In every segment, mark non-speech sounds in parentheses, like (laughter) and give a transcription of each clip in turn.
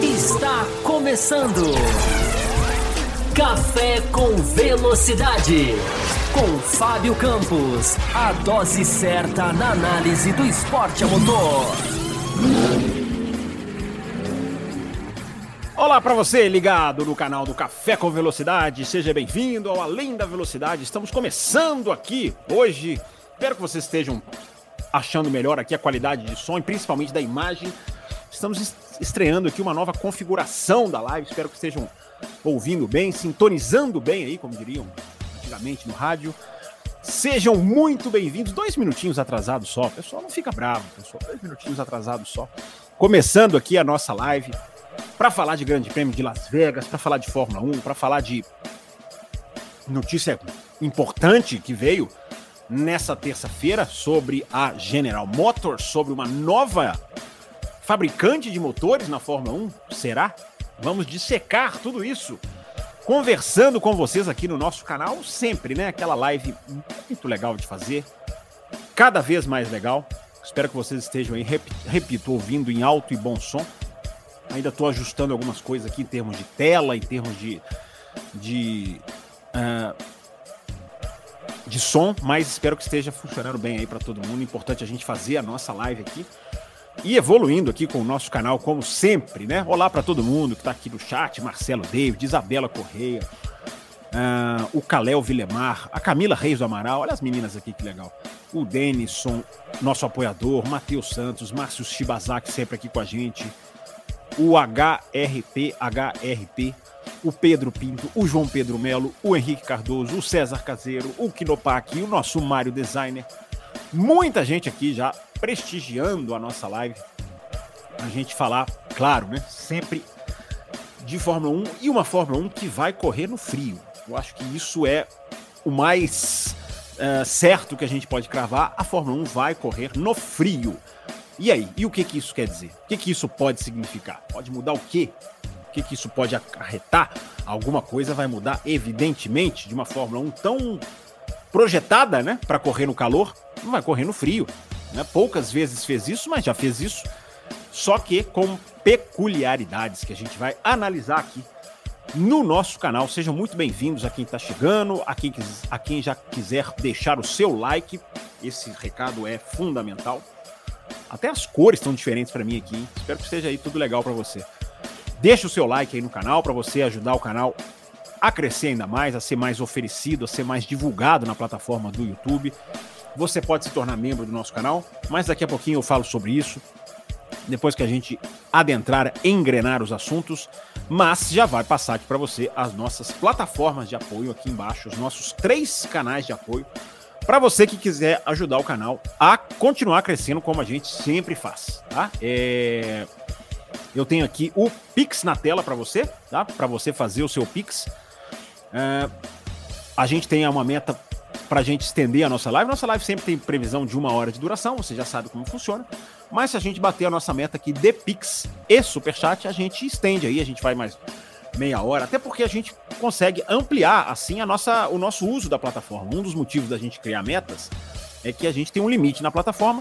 Está começando. Café com Velocidade. Com Fábio Campos. A dose certa na análise do esporte a motor. Olá para você ligado no canal do Café com Velocidade. Seja bem-vindo ao Além da Velocidade. Estamos começando aqui hoje. Espero que vocês estejam achando melhor aqui a qualidade de som e principalmente da imagem. Estamos estreando aqui uma nova configuração da live. Espero que estejam ouvindo bem, sintonizando bem aí, como diriam antigamente no rádio. Sejam muito bem-vindos. Dois minutinhos atrasados só. Pessoal, não fica bravo, pessoal. Dois minutinhos atrasados só. Começando aqui a nossa live para falar de Grande Prêmio de Las Vegas, para falar de Fórmula 1, para falar de notícia importante que veio nessa terça-feira sobre a General Motors, sobre uma nova fabricante de motores na Fórmula 1? Será? Vamos dissecar tudo isso. Conversando com vocês aqui no nosso canal, sempre, né? Aquela live muito legal de fazer, cada vez mais legal. Espero que vocês estejam aí, repito, ouvindo em alto e bom som. Ainda estou ajustando algumas coisas aqui em termos de tela, em termos de, de, uh, de som, mas espero que esteja funcionando bem aí para todo mundo. Importante a gente fazer a nossa live aqui e evoluindo aqui com o nosso canal, como sempre, né? Olá para todo mundo que está aqui no chat: Marcelo David, Isabela Correia, uh, o Caléo Vilemar, a Camila Reis do Amaral. Olha as meninas aqui que legal. O Denison, nosso apoiador, Matheus Santos, Márcio Shibazaki sempre aqui com a gente o HRP, HRP, o Pedro Pinto, o João Pedro Melo, o Henrique Cardoso, o César Caseiro, o Kinopak, o nosso Mário Designer. Muita gente aqui já prestigiando a nossa live. A gente falar, claro, né? Sempre de Fórmula 1 e uma Fórmula 1 que vai correr no frio. Eu acho que isso é o mais uh, certo que a gente pode cravar. A Fórmula 1 vai correr no frio. E aí? E o que, que isso quer dizer? O que, que isso pode significar? Pode mudar o quê? Que, que isso pode acarretar? Alguma coisa vai mudar, evidentemente, de uma Fórmula 1 tão projetada, né, para correr no calor, não vai correr no frio. Né? Poucas vezes fez isso, mas já fez isso. Só que com peculiaridades que a gente vai analisar aqui no nosso canal. Sejam muito bem-vindos a quem está chegando, a quem, a quem já quiser deixar o seu like. Esse recado é fundamental. Até as cores estão diferentes para mim aqui. Hein? Espero que esteja aí tudo legal para você. Deixa o seu like aí no canal para você ajudar o canal a crescer ainda mais, a ser mais oferecido, a ser mais divulgado na plataforma do YouTube. Você pode se tornar membro do nosso canal, mas daqui a pouquinho eu falo sobre isso. Depois que a gente adentrar, engrenar os assuntos, mas já vai passar aqui para você as nossas plataformas de apoio aqui embaixo, os nossos três canais de apoio para você que quiser ajudar o canal a continuar crescendo como a gente sempre faz, tá? É... Eu tenho aqui o Pix na tela para você, tá? Para você fazer o seu Pix. É... A gente tem uma meta para a gente estender a nossa live. Nossa live sempre tem previsão de uma hora de duração, você já sabe como funciona. Mas se a gente bater a nossa meta aqui de Pix e Superchat, a gente estende aí, a gente vai mais meia hora, até porque a gente consegue ampliar assim a nossa, o nosso uso da plataforma. Um dos motivos da gente criar metas é que a gente tem um limite na plataforma,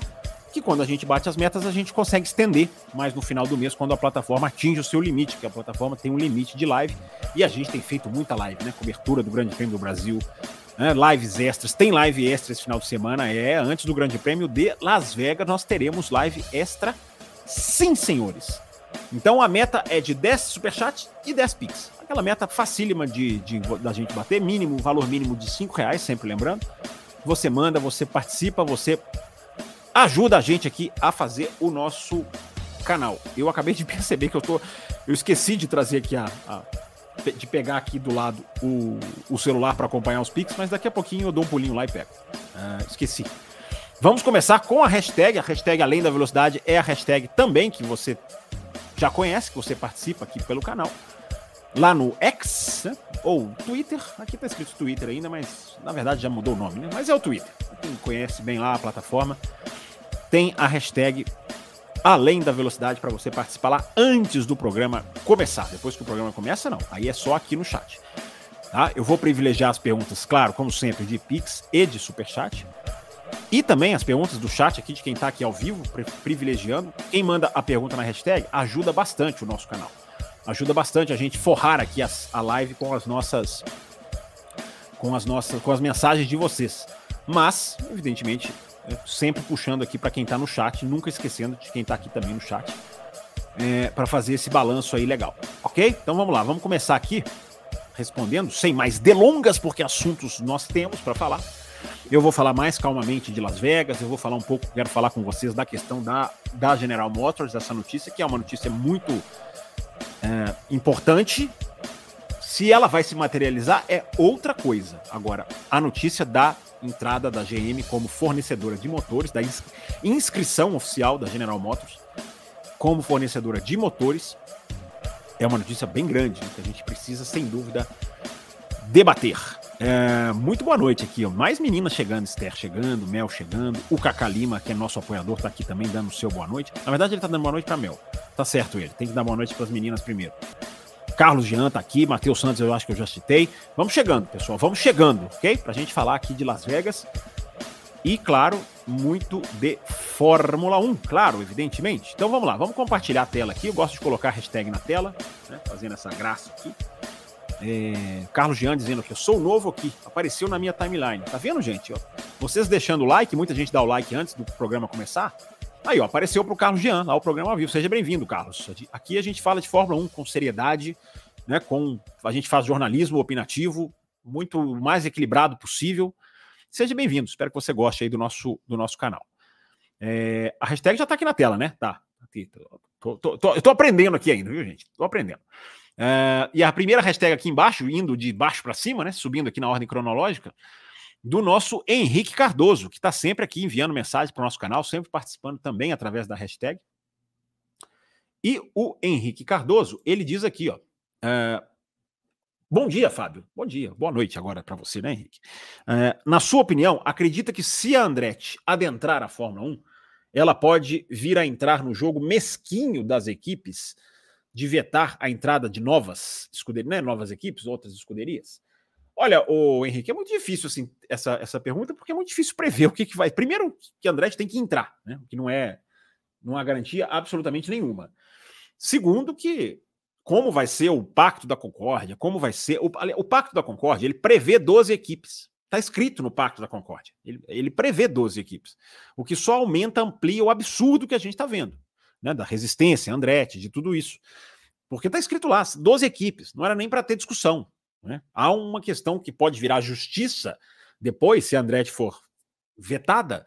que quando a gente bate as metas a gente consegue estender, mas no final do mês quando a plataforma atinge o seu limite, que a plataforma tem um limite de live e a gente tem feito muita live, né? Cobertura do Grande Prêmio do Brasil, né? lives extras, tem live extra esse final de semana, é antes do Grande Prêmio de Las Vegas nós teremos live extra, sim senhores. Então a meta é de 10 superchats e 10 pix. Aquela meta facílima de, de, da gente bater, mínimo, valor mínimo de 5 reais, sempre lembrando. Você manda, você participa, você ajuda a gente aqui a fazer o nosso canal. Eu acabei de (laughs) perceber que eu tô. Eu esqueci de trazer aqui a. a de pegar aqui do lado o, o celular para acompanhar os pics, mas daqui a pouquinho eu dou um pulinho lá e pego. Uh, esqueci. Vamos começar com a hashtag. A hashtag Além da Velocidade é a hashtag também que você já conhece, que você participa aqui pelo canal. Lá no X, né? ou Twitter, aqui tá escrito Twitter ainda, mas na verdade já mudou o nome, né? Mas é o Twitter. Quem conhece bem lá a plataforma, tem a hashtag além da velocidade para você participar lá antes do programa começar. Depois que o programa começa, não. Aí é só aqui no chat. Tá? Eu vou privilegiar as perguntas, claro, como sempre, de Pix e de Superchat. E também as perguntas do chat aqui de quem está aqui ao vivo, privilegiando. Quem manda a pergunta na hashtag ajuda bastante o nosso canal. Ajuda bastante a gente forrar aqui as, a live com as nossas com as nossas com as mensagens de vocês. Mas, evidentemente, sempre puxando aqui para quem está no chat, nunca esquecendo de quem está aqui também no chat, é, para fazer esse balanço aí legal. Ok? Então vamos lá, vamos começar aqui respondendo, sem mais delongas, porque assuntos nós temos para falar. Eu vou falar mais calmamente de Las Vegas, eu vou falar um pouco, quero falar com vocês da questão da, da General Motors, dessa notícia, que é uma notícia muito é, importante. Se ela vai se materializar, é outra coisa. Agora, a notícia da entrada da GM como fornecedora de motores, da inscrição oficial da General Motors como fornecedora de motores, é uma notícia bem grande, né, que a gente precisa, sem dúvida, debater. É, muito boa noite aqui, ó. Mais meninas chegando, Esther chegando, Mel chegando, o Cacá Lima, que é nosso apoiador, tá aqui também dando o seu boa noite. Na verdade, ele tá dando boa noite pra Mel. Tá certo ele, tem que dar boa noite pras meninas primeiro. Carlos Jean tá aqui, Matheus Santos eu acho que eu já citei. Vamos chegando, pessoal, vamos chegando, ok? Pra gente falar aqui de Las Vegas. E, claro, muito de Fórmula 1, claro, evidentemente. Então vamos lá, vamos compartilhar a tela aqui. Eu gosto de colocar a hashtag na tela, né, fazendo essa graça aqui. É, Carlos Jean dizendo que eu sou novo aqui, apareceu na minha timeline. Tá vendo, gente? Vocês deixando o like, muita gente dá o like antes do programa começar. Aí, ó, apareceu pro Carlos Jean, lá o programa ao vivo. Seja bem-vindo, Carlos. Aqui a gente fala de Fórmula 1 com seriedade, né? Com a gente faz jornalismo opinativo, muito mais equilibrado possível. Seja bem-vindo, espero que você goste aí do nosso, do nosso canal. É, a hashtag já está aqui na tela, né? Tá. Tô, tô, tô, eu tô aprendendo aqui ainda, viu, gente? Tô aprendendo. É, e a primeira hashtag aqui embaixo, indo de baixo para cima, né? Subindo aqui na ordem cronológica, do nosso Henrique Cardoso, que está sempre aqui enviando mensagem para o nosso canal, sempre participando também através da hashtag. E o Henrique Cardoso, ele diz aqui, ó. É, Bom dia, Fábio. Bom dia. Boa noite agora para você, né, Henrique? É, na sua opinião, acredita que se a Andretti adentrar a Fórmula 1, ela pode vir a entrar no jogo mesquinho das equipes de vetar a entrada de novas escuderias, né, novas equipes, outras escuderias? Olha, o Henrique, é muito difícil assim essa, essa pergunta, porque é muito difícil prever o que, que vai. Primeiro, que Andretti tem que entrar, né? O que não é não há garantia absolutamente nenhuma. Segundo, que como vai ser o Pacto da Concórdia, como vai ser. O, o Pacto da Concórdia, ele prevê 12 equipes. Está escrito no Pacto da Concórdia. Ele, ele, prevê 12 equipes. O que só aumenta, amplia o absurdo que a gente está vendo. Né, da resistência, Andretti, de tudo isso. Porque está escrito lá, 12 equipes. Não era nem para ter discussão. Né? Há uma questão que pode virar justiça depois, se a Andretti for vetada,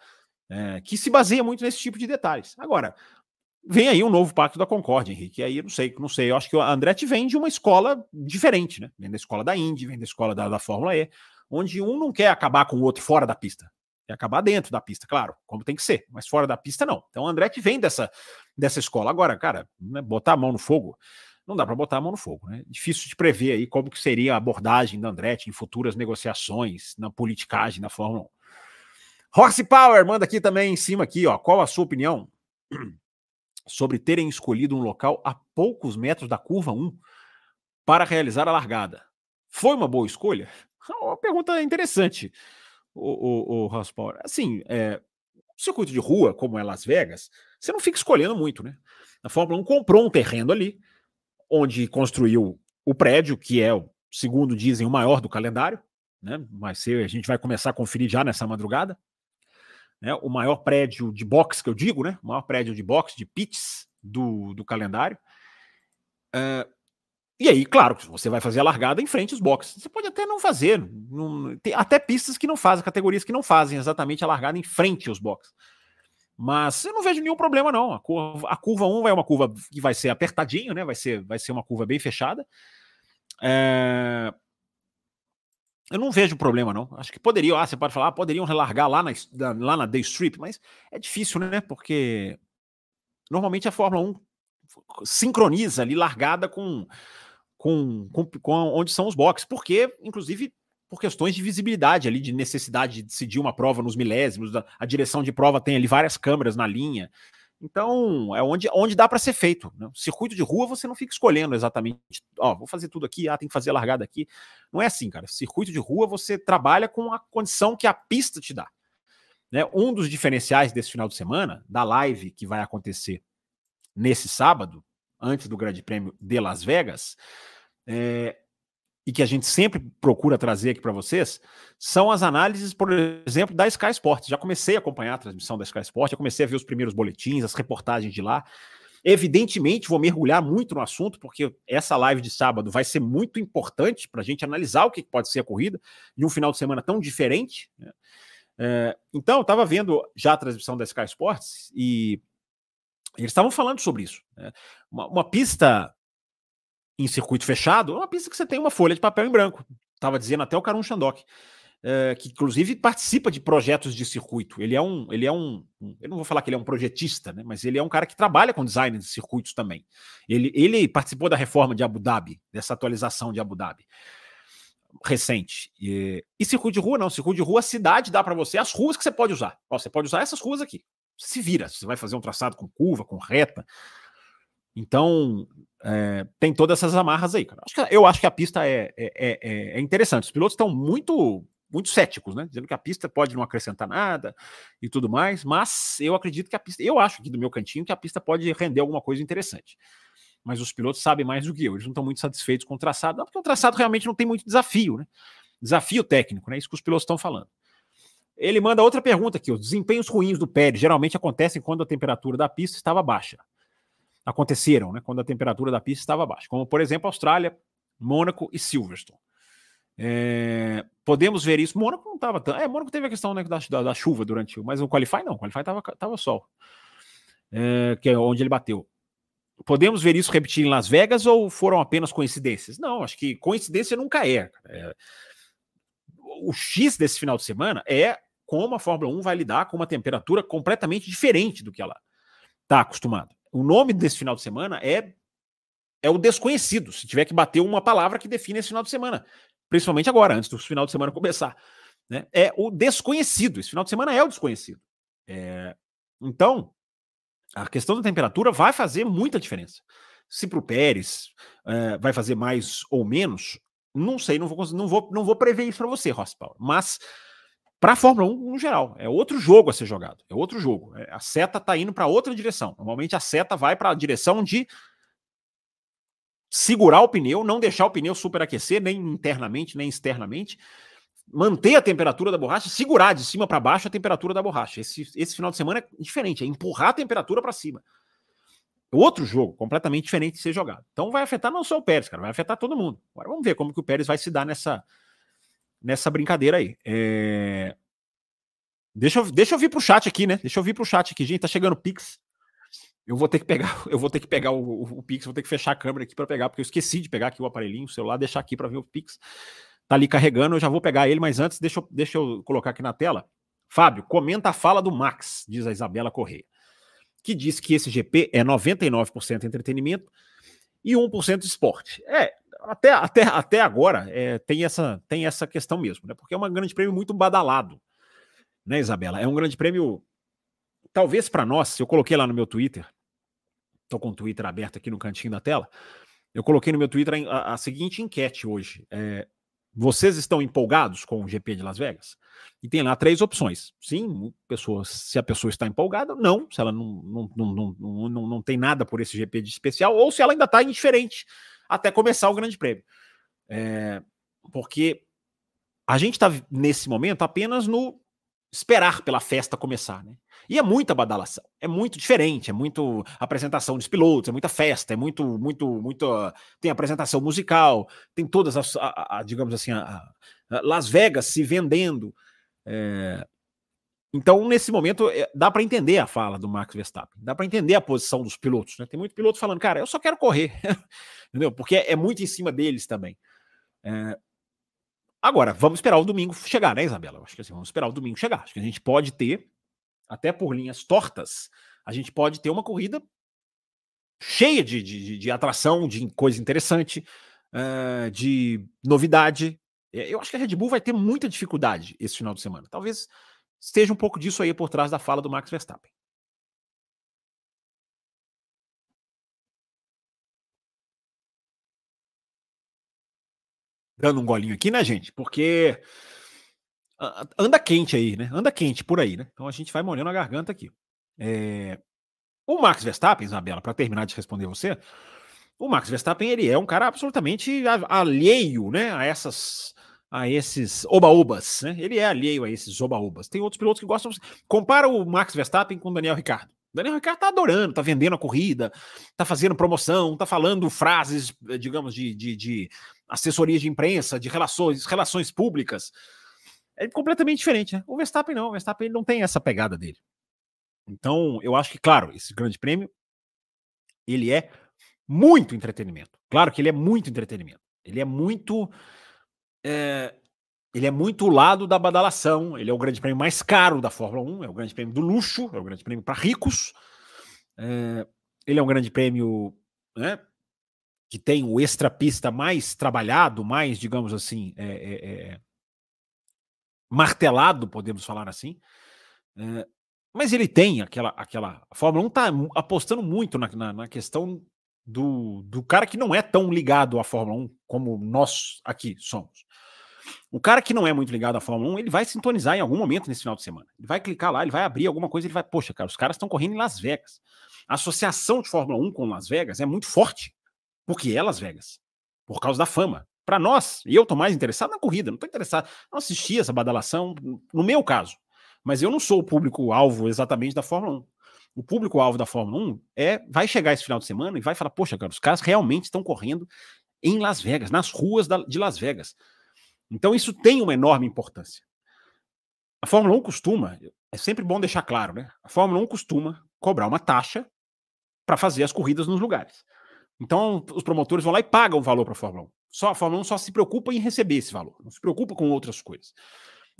é, que se baseia muito nesse tipo de detalhes. Agora, Vem aí um novo pacto da Concórdia, Henrique. Aí, não sei, não sei. Eu acho que o Andretti vem de uma escola diferente, né? Vem da escola da Indy, vem da escola da, da Fórmula E, onde um não quer acabar com o outro fora da pista. Quer acabar dentro da pista, claro, como tem que ser, mas fora da pista não. Então o Andretti vem dessa, dessa escola. Agora, cara, né, botar a mão no fogo, não dá para botar a mão no fogo, né? Difícil de prever aí como que seria a abordagem da Andretti em futuras negociações, na politicagem da Fórmula 1. Horse Power manda aqui também em cima aqui, ó. Qual a sua opinião (clears throat) sobre terem escolhido um local a poucos metros da curva 1 para realizar a largada. Foi uma boa escolha? Uma pergunta interessante, o, o, o Power. Assim, é, circuito de rua, como é Las Vegas, você não fica escolhendo muito, né? A Fórmula 1 comprou um terreno ali, onde construiu o prédio, que é, segundo dizem, o maior do calendário, né? Mas a gente vai começar a conferir já nessa madrugada né, o maior prédio de boxe que eu digo, né, o maior prédio de boxe, de pits do, do calendário. Uh, e aí, claro, você vai fazer a largada em frente aos boxes. Você pode até não fazer, não, tem até pistas que não fazem, categorias que não fazem exatamente a largada em frente aos boxes. Mas eu não vejo nenhum problema, não. A curva, a curva 1 é uma curva que vai ser apertadinho, né? Vai ser, vai ser uma curva bem fechada. É, eu não vejo problema, não. Acho que poderiam, ah, você pode falar, ah, poderiam relargar lá na, lá na Day Strip, mas é difícil, né? Porque normalmente a Fórmula 1 sincroniza ali largada com, com, com, com onde são os boxes, porque, inclusive, por questões de visibilidade ali, de necessidade de decidir uma prova nos milésimos, a direção de prova tem ali várias câmeras na linha. Então, é onde, onde dá para ser feito. Né? Circuito de rua, você não fica escolhendo exatamente, ó, vou fazer tudo aqui, ah, tem que fazer a largada aqui. Não é assim, cara. Circuito de rua, você trabalha com a condição que a pista te dá. Né? Um dos diferenciais desse final de semana, da live que vai acontecer nesse sábado, antes do Grande Prêmio de Las Vegas, é, e que a gente sempre procura trazer aqui para vocês, são as análises, por exemplo, da Sky Sports. Já comecei a acompanhar a transmissão da Sky Sports, já comecei a ver os primeiros boletins, as reportagens de lá. Evidentemente, vou mergulhar muito no assunto, porque essa live de sábado vai ser muito importante para a gente analisar o que pode ser a corrida de um final de semana tão diferente. Né? É, então, eu estava vendo já a transmissão da Sky Sports e eles estavam falando sobre isso. Né? Uma, uma, pista em circuito fechado, uma pista que você tem uma folha de papel em branco. Estava dizendo até o Karun Shandok, é, que inclusive participa de projetos de circuito. Ele é um, ele é um, eu não vou falar que ele é um projetista, né, mas ele é um cara que trabalha com design de circuitos também. Ele, ele participou da reforma de Abu Dhabi, dessa atualização de Abu Dhabi recente. E, e circuito de rua não, circuito de rua a cidade dá para você as ruas que você pode usar. Ó, você pode usar essas ruas aqui. Se vira, você vai fazer um traçado com curva, com reta, então, é, tem todas essas amarras aí, cara. Eu acho que a pista é, é, é, é interessante. Os pilotos estão muito muito céticos, né? Dizendo que a pista pode não acrescentar nada e tudo mais, mas eu acredito que a pista, eu acho aqui do meu cantinho que a pista pode render alguma coisa interessante. Mas os pilotos sabem mais do que eu, eles não estão muito satisfeitos com o traçado, não, porque o traçado realmente não tem muito desafio, né? Desafio técnico, né? Isso que os pilotos estão falando. Ele manda outra pergunta aqui: os desempenhos ruins do Pérez geralmente acontecem quando a temperatura da pista estava baixa aconteceram, né, quando a temperatura da pista estava baixa, como por exemplo Austrália, Mônaco e Silverstone. É, podemos ver isso. Mônaco não estava tão. É, Mônaco teve a questão né, da, da, da, chuva durante o. Mas o Qualify não, o Qualify estava tava sol, é, que é onde ele bateu. Podemos ver isso repetir em Las Vegas ou foram apenas coincidências? Não, acho que coincidência nunca é. é o X desse final de semana é como a Fórmula 1 vai lidar com uma temperatura completamente diferente do que ela está acostumada. O nome desse final de semana é é o desconhecido. Se tiver que bater uma palavra que define esse final de semana, principalmente agora, antes do final de semana (laughs) começar, né? É o desconhecido. Esse final de semana é o desconhecido. É... Então, a questão da temperatura vai fazer muita diferença. Se para o Pérez é, vai fazer mais ou menos, não sei, não vou, não vou, não vou prever isso para você, Rossi Paulo. Mas para a Fórmula 1 no geral. É outro jogo a ser jogado. É outro jogo. É, a seta está indo para outra direção. Normalmente a seta vai para a direção de segurar o pneu, não deixar o pneu superaquecer, nem internamente, nem externamente. Manter a temperatura da borracha, segurar de cima para baixo a temperatura da borracha. Esse, esse final de semana é diferente, é empurrar a temperatura para cima. Outro jogo, completamente diferente de ser jogado. Então vai afetar não só o Pérez, cara, vai afetar todo mundo. Agora vamos ver como que o Pérez vai se dar nessa, nessa brincadeira aí. É... Deixa, eu, deixa eu vir pro chat aqui, né? Deixa eu vir pro chat aqui, gente. Tá chegando o Pix. Eu vou ter que pegar, (laughs) eu vou ter que pegar o, o, o Pix, vou ter que fechar a câmera aqui para pegar, porque eu esqueci de pegar aqui o aparelhinho, o celular, deixar aqui para ver o Pix. Tá ali carregando, eu já vou pegar ele, mas antes deixa eu, deixa eu colocar aqui na tela. Fábio, comenta a fala do Max, diz a Isabela Correia, que diz que esse GP é 99% entretenimento e 1% esporte. É, até, até, até agora é, tem, essa, tem essa questão mesmo, né? Porque é um grande prêmio muito badalado, né, Isabela? É um grande prêmio, talvez para nós, eu coloquei lá no meu Twitter, estou com o Twitter aberto aqui no cantinho da tela, eu coloquei no meu Twitter a, a seguinte enquete hoje. É, vocês estão empolgados com o GP de Las Vegas? E tem lá três opções. Sim, pessoas, se a pessoa está empolgada, não, se ela não, não, não, não, não, não tem nada por esse GP de especial, ou se ela ainda está indiferente até começar o Grande Prêmio. É, porque a gente está nesse momento apenas no esperar pela festa começar, né? E é muita badalação, é muito diferente, é muito apresentação dos pilotos, é muita festa, é muito, muito, muito. Tem apresentação musical, tem todas as, a, a, digamos assim, a, Las Vegas se vendendo. É, então, nesse momento, é, dá para entender a fala do Max Verstappen, dá para entender a posição dos pilotos. Né? Tem muito piloto falando, cara, eu só quero correr, (laughs) entendeu? Porque é muito em cima deles também. É... Agora, vamos esperar o domingo chegar, né, Isabela? Acho que assim, vamos esperar o domingo chegar. Acho que a gente pode ter, até por linhas tortas, a gente pode ter uma corrida cheia de, de, de atração, de coisa interessante, uh, de novidade. É, eu acho que a Red Bull vai ter muita dificuldade esse final de semana. Talvez esteja um pouco disso aí por trás da fala do Max Verstappen. Dando um golinho aqui, né, gente? Porque anda quente aí, né? Anda quente por aí, né? Então a gente vai molhando a garganta aqui. É... O Max Verstappen, Isabela, para terminar de responder você, o Max Verstappen ele é um cara absolutamente alheio, né, a essas a esses oba-obas, né? Ele é alheio a esses oba-obas. Tem outros pilotos que gostam. Compara o Max Verstappen com o Daniel Ricardo. O Daniel Ricardo tá adorando, tá vendendo a corrida, tá fazendo promoção, tá falando frases, digamos, de, de, de assessoria de imprensa, de relações, relações públicas. É completamente diferente, né? O Verstappen não, o Verstappen ele não tem essa pegada dele. Então, eu acho que, claro, esse grande prêmio, ele é muito entretenimento. Claro que ele é muito entretenimento. Ele é muito. É, ele é muito o lado da badalação. Ele é o grande prêmio mais caro da Fórmula 1, é o grande prêmio do luxo, é o grande prêmio para ricos. É, ele é um grande prêmio né, que tem o extra-pista mais trabalhado, mais, digamos assim, é, martelado, podemos falar assim. mas ele tem aquela. aquela a Fórmula 1 está apostando muito na, na, na questão do, do cara que não é tão ligado à Fórmula 1 como nós aqui somos. O cara que não é muito ligado à Fórmula 1, ele vai sintonizar em algum momento nesse final de semana. Ele vai clicar lá, ele vai abrir alguma coisa, ele vai, poxa, cara, os caras estão correndo em Las Vegas. A associação de Fórmula 1 com Las Vegas é muito forte, porque é Las Vegas, por causa da fama. Para nós, e eu tô mais interessado na corrida, não tô interessado, não assisti essa badalação, no meu caso. Mas eu não sou o público-alvo exatamente da Fórmula 1 o público-alvo da Fórmula 1 é, vai chegar esse final de semana e vai falar: poxa, cara, os caras realmente estão correndo em Las Vegas, nas ruas da, de Las Vegas. Então isso tem uma enorme importância. A Fórmula 1 costuma, é sempre bom deixar claro, né? A Fórmula 1 costuma cobrar uma taxa para fazer as corridas nos lugares. Então os promotores vão lá e pagam o valor para a Fórmula 1. Só a Fórmula 1 só se preocupa em receber esse valor, não se preocupa com outras coisas.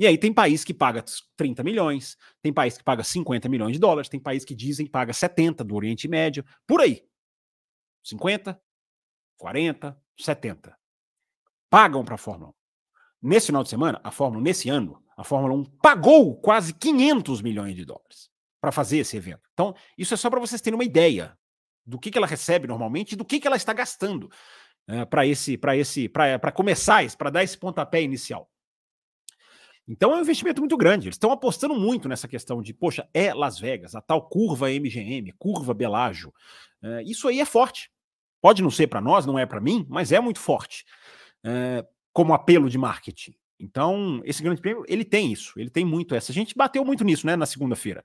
E aí tem país que paga 30 milhões, tem país que paga 50 milhões de dólares, tem país que dizem que paga 70 do Oriente Médio, por aí. 50, 40, 70. Pagam para a Fórmula 1. Nesse final de semana, a Fórmula 1, nesse ano, a Fórmula 1 pagou quase 500 milhões de dólares para fazer esse evento. Então, isso é só para vocês terem uma ideia do que, que ela recebe normalmente e do que, que ela está gastando né, para esse, para esse, para começar, para dar esse pontapé inicial. Então é um investimento muito grande. Eles estão apostando muito nessa questão de, poxa, é Las Vegas, a tal curva MGM, curva Belágio. É, isso aí é forte. Pode não ser para nós, não é para mim, mas é muito forte é, como apelo de marketing. Então, esse grande prêmio, ele tem isso, ele tem muito essa. A gente bateu muito nisso, né, na segunda-feira.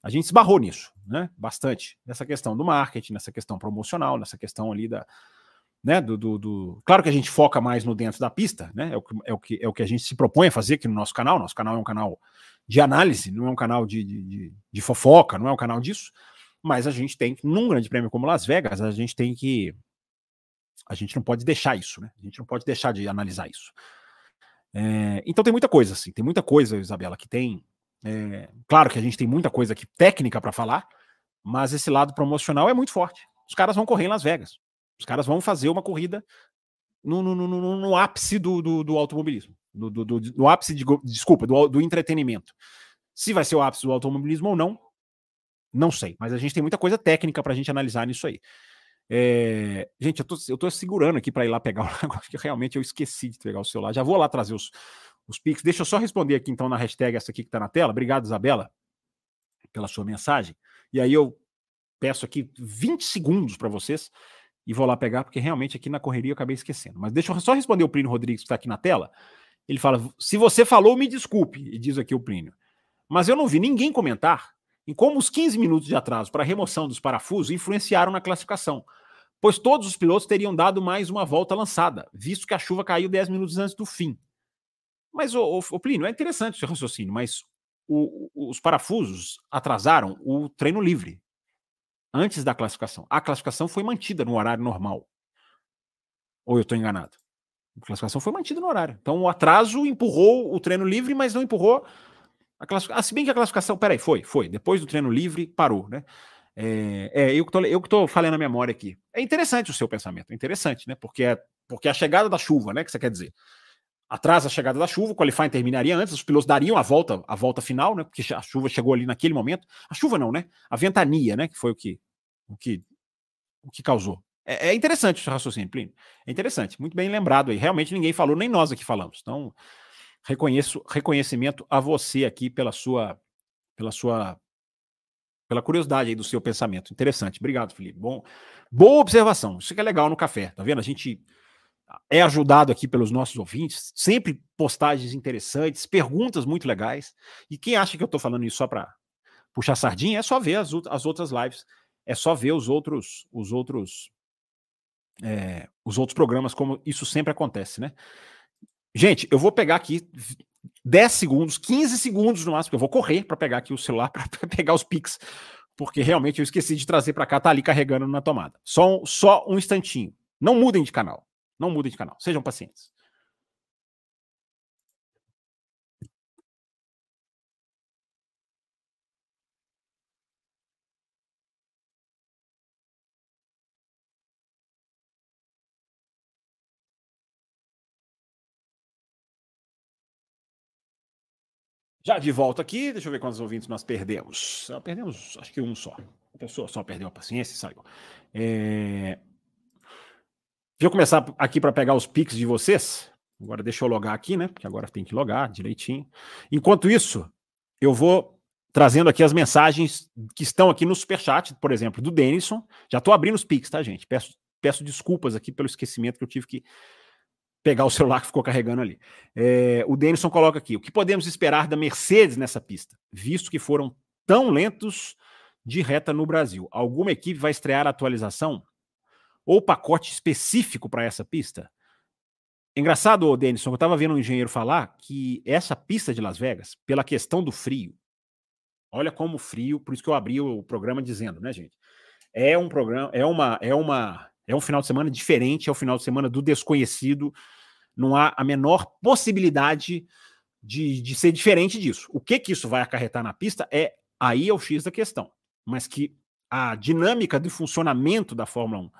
A gente esbarrou nisso, né, bastante, nessa questão do marketing, nessa questão promocional, nessa questão ali da, né? Do, do, do, Claro que a gente foca mais no dentro da pista, né? É o, que, é, o que, é o que a gente se propõe a fazer aqui no nosso canal. Nosso canal é um canal de análise, não é um canal de, de, de, fofoca, não é um canal disso. Mas a gente tem num grande prêmio como Las Vegas, a gente tem que. A gente não pode deixar isso, né? A gente não pode deixar de analisar isso. É, então tem muita coisa, assim, tem muita coisa, Isabela, que tem. É, claro que a gente tem muita coisa aqui técnica para falar, mas esse lado promocional é muito forte. Os caras vão correr em Las Vegas. Os caras vão fazer uma corrida no, no, no, no ápice do, do, do automobilismo. Do, do, do, ápice, de, desculpa, do, do entretenimento. Se vai ser o ápice do automobilismo ou não, não sei. Mas a gente tem muita coisa técnica para a gente analisar nisso aí. É, gente, eu tô, eu tô segurando aqui para ir lá pegar (laughs) o negócio, que realmente eu esqueci de pegar o celular. Já vou lá trazer os, os pics. Deixa eu só responder aqui então na hashtag essa aqui que está na tela. Obrigado, Isabela, pela sua mensagem. E aí eu peço aqui 20 segundos para vocês e vou lá pegar, porque realmente aqui na correria eu acabei esquecendo. Mas deixa eu só responder o Plínio Rodrigues que está aqui na tela. Ele fala: se você falou, me desculpe, e diz aqui o Plínio. Mas eu não vi ninguém comentar em como os 15 minutos de atraso para a remoção dos parafusos influenciaram na classificação, pois todos os pilotos teriam dado mais uma volta lançada, visto que a chuva caiu 10 minutos antes do fim. Mas, o, o, Plínio, é interessante o seu raciocínio, mas o, os parafusos atrasaram o treino livre antes da classificação. A classificação foi mantida no horário normal. Ou eu estou enganado? A classificação foi mantida no horário. Então o atraso empurrou o treino livre, mas não empurrou a classificação. Ah, se bem que a classificação, peraí, foi, foi. Depois do treino livre, parou, né? É, é eu que tô, eu que falando a memória aqui. É interessante o seu pensamento, é interessante, né? Porque, é, porque a chegada da chuva, né? Que você quer dizer? Atrasa a chegada da chuva, o qualifying terminaria antes, os pilotos dariam a volta, a volta final, né? Porque a chuva chegou ali naquele momento. A chuva não, né? A ventania, né? Que foi o que o que, o que causou. É, é interessante o raciocínio, Plínio. É interessante, muito bem lembrado aí. Realmente ninguém falou, nem nós aqui falamos. Então, Reconheço reconhecimento a você aqui pela sua pela sua pela curiosidade aí do seu pensamento. Interessante. Obrigado, Felipe. Bom, boa observação. Isso que é legal no café, tá vendo? A gente é ajudado aqui pelos nossos ouvintes, sempre postagens interessantes, perguntas muito legais. E quem acha que eu estou falando isso só para puxar sardinha, é só ver as, as, outras lives, é só ver os outros os outros é, os outros programas como isso sempre acontece, né? Gente, eu vou pegar aqui 10 segundos, 15 segundos no máximo, eu vou correr para pegar aqui o celular (laughs) para pegar os pics, porque realmente eu esqueci de trazer para cá, tá ali carregando na tomada. Só, só um instantinho. Não mudem de canal. Não mudem de canal. Sejam pacientes. Já de volta aqui, deixa eu ver quantos ouvintes nós perdemos. Nós perdemos, acho que um só. A pessoa só perdeu a paciência e saiu. É... Deixa eu começar aqui para pegar os pics de vocês. Agora deixa eu logar aqui, né? Porque agora tem que logar direitinho. Enquanto isso, eu vou trazendo aqui as mensagens que estão aqui no superchat, por exemplo, do Denison. Já estou abrindo os pics, tá, gente? Peço, peço desculpas aqui pelo esquecimento que eu tive que pegar o celular (laughs) que ficou carregando ali. É, o Denison coloca aqui: o que podemos esperar da Mercedes nessa pista, visto que foram tão lentos de reta no Brasil? Alguma equipe vai estrear a atualização ou pacote específico para essa pista? Engraçado, Denison, eu estava vendo um engenheiro falar que essa pista de Las Vegas, pela questão do frio, olha como frio, por isso que eu abri o programa dizendo, né, gente? É um programa, é uma, é uma é um final de semana diferente, é o final de semana do desconhecido. Não há a menor possibilidade de, de ser diferente disso. O que que isso vai acarretar na pista é aí é o X da questão. Mas que a dinâmica de funcionamento da Fórmula 1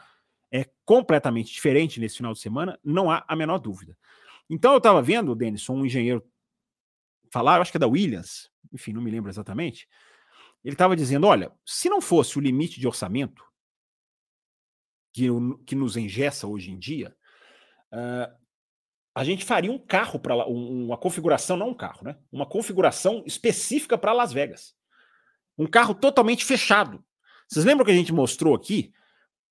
é completamente diferente nesse final de semana, não há a menor dúvida. Então eu estava vendo, Denison, um engenheiro falar, eu acho que é da Williams, enfim, não me lembro exatamente. Ele estava dizendo: olha, se não fosse o limite de orçamento, que, que nos engessa hoje em dia, uh, a gente faria um carro para uma configuração, não um carro, né? Uma configuração específica para Las Vegas. Um carro totalmente fechado. Vocês lembram que a gente mostrou aqui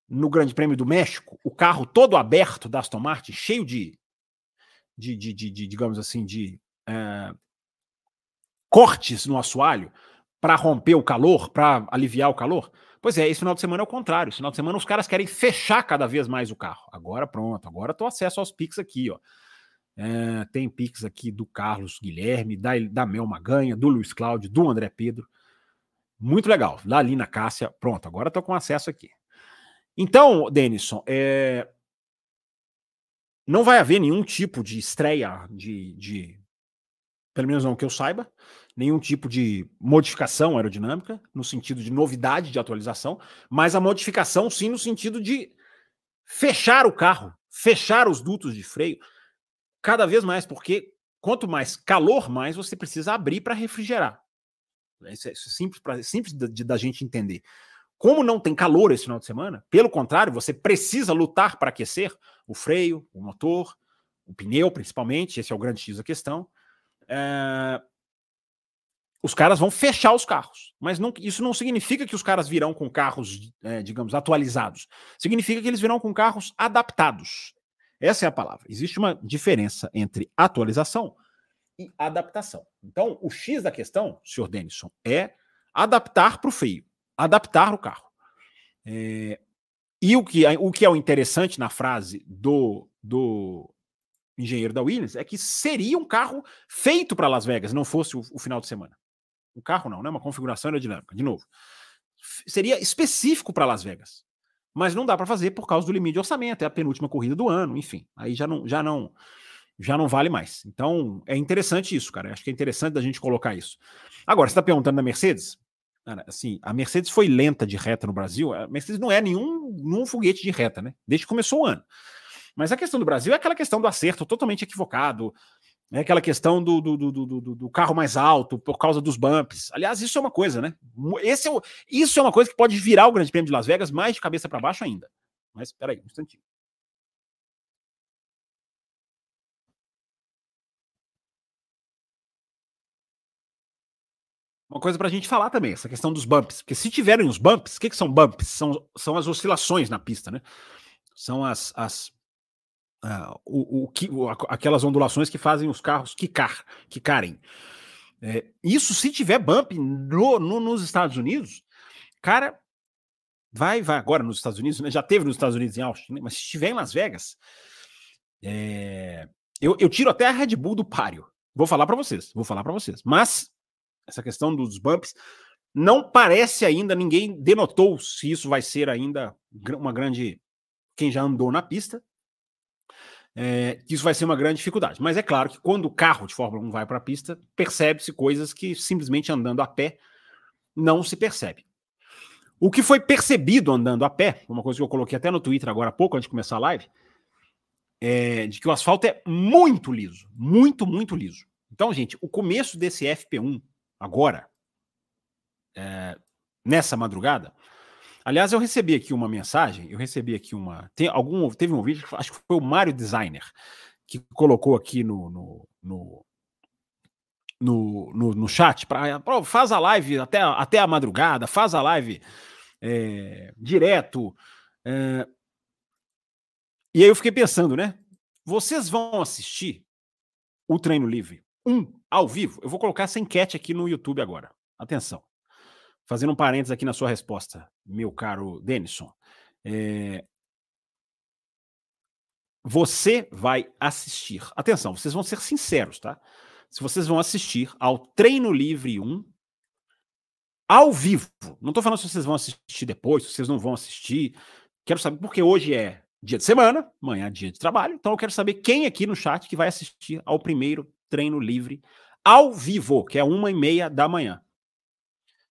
no Grande Prêmio do México, o carro todo aberto da Aston Martin, cheio de, de, de, de, de digamos assim, de uh, cortes no assoalho para romper o calor, para aliviar o calor? Pois é, esse final de semana é o contrário. Esse final de semana os caras querem fechar cada vez mais o carro. Agora pronto, agora tô acesso aos Pix aqui, ó. É, tem Pix aqui do Carlos Guilherme, da, da Mel Maganha, do Luiz Cláudio, do André Pedro. Muito legal. Lá ali na Cássia, pronto, agora tô com acesso aqui. Então, Denison, é... não vai haver nenhum tipo de estreia de, de, pelo menos não que eu saiba, nenhum tipo de modificação aerodinâmica, no sentido de novidade de atualização, mas a modificação sim no sentido de fechar o carro, fechar os dutos de freio, cada vez mais, porque quanto mais calor, mais você precisa abrir para refrigerar. Isso é, isso é simples, pra, simples da, da gente entender. Como não tem calor esse final de semana, pelo contrário, você precisa lutar para aquecer o freio, o motor, o pneu, principalmente. Esse é o grande X da questão. É, os caras vão fechar os carros. Mas não, isso não significa que os caras virão com carros, é, digamos, atualizados. Significa que eles virão com carros adaptados. Essa é a palavra. Existe uma diferença entre atualização e adaptação. Então, o X da questão, senhor Denison, é adaptar para o freio, adaptar o carro. É, e o que, o que é o interessante na frase do, do engenheiro da Williams é que seria um carro feito para Las Vegas, não fosse o, o final de semana. Um carro não, né? Uma configuração aerodinâmica, de novo. Seria específico para Las Vegas. Mas não dá para fazer por causa do limite de orçamento, é a penúltima corrida do ano, enfim. Aí já não, já não, já não vale mais. Então, é interessante isso, cara. Acho que é interessante da gente colocar isso. Agora, você está perguntando da Mercedes? Cara, assim, a Mercedes foi lenta de reta no Brasil. A Mercedes não é nenhum, nenhum foguete de reta, né? Desde que começou o ano. Mas a questão do Brasil é aquela questão do acerto totalmente equivocado, é aquela questão do, do, do, do, do carro mais alto por causa dos bumps. Aliás, isso é uma coisa, né? Esse é o, isso é uma coisa que pode virar o Grande Prêmio de Las Vegas mais de cabeça para baixo ainda. Mas espera aí, um instantinho. Uma coisa para a gente falar também, essa questão dos bumps. Porque se tiverem os bumps, o que, que são bumps? São, são as oscilações na pista, né? São as. as uh, o, o, que, aquelas ondulações que fazem os carros quicar, quicarem. É, isso, se tiver bump no, no, nos Estados Unidos, cara, vai, vai agora nos Estados Unidos, né? já teve nos Estados Unidos em Austin, né? mas se estiver em Las Vegas, é, eu, eu tiro até a Red Bull do páreo. Vou falar para vocês, vou falar para vocês. Mas essa questão dos bumps não parece ainda, ninguém denotou se isso vai ser ainda uma grande. Quem já andou na pista, é, isso vai ser uma grande dificuldade. Mas é claro que quando o carro de Fórmula 1 vai para a pista, percebe-se coisas que simplesmente andando a pé não se percebe. O que foi percebido andando a pé, uma coisa que eu coloquei até no Twitter agora há pouco, antes de começar a live, é de que o asfalto é muito liso, muito, muito liso. Então, gente, o começo desse FP1 agora, é, nessa madrugada. Aliás, eu recebi aqui uma mensagem, eu recebi aqui uma. Tem algum, teve um vídeo, acho que foi o Mário Designer, que colocou aqui no, no, no no, no, no, chat para faz a live até, até a madrugada, faz a live é, direto. É... E aí eu fiquei pensando, né? Vocês vão assistir o treino livre um ao vivo. Eu vou colocar essa enquete aqui no YouTube agora. Atenção. Fazendo um parênteses aqui na sua resposta, meu caro Denison. É... Você vai assistir. Atenção, vocês vão ser sinceros, tá? Se vocês vão assistir ao Treino Livre 1 ao vivo. Não estou falando se vocês vão assistir depois, se vocês não vão assistir. Quero saber, porque hoje é dia de semana, amanhã é dia de trabalho. Então eu quero saber quem aqui no chat que vai assistir ao primeiro treino livre ao vivo, que é uma e meia da manhã.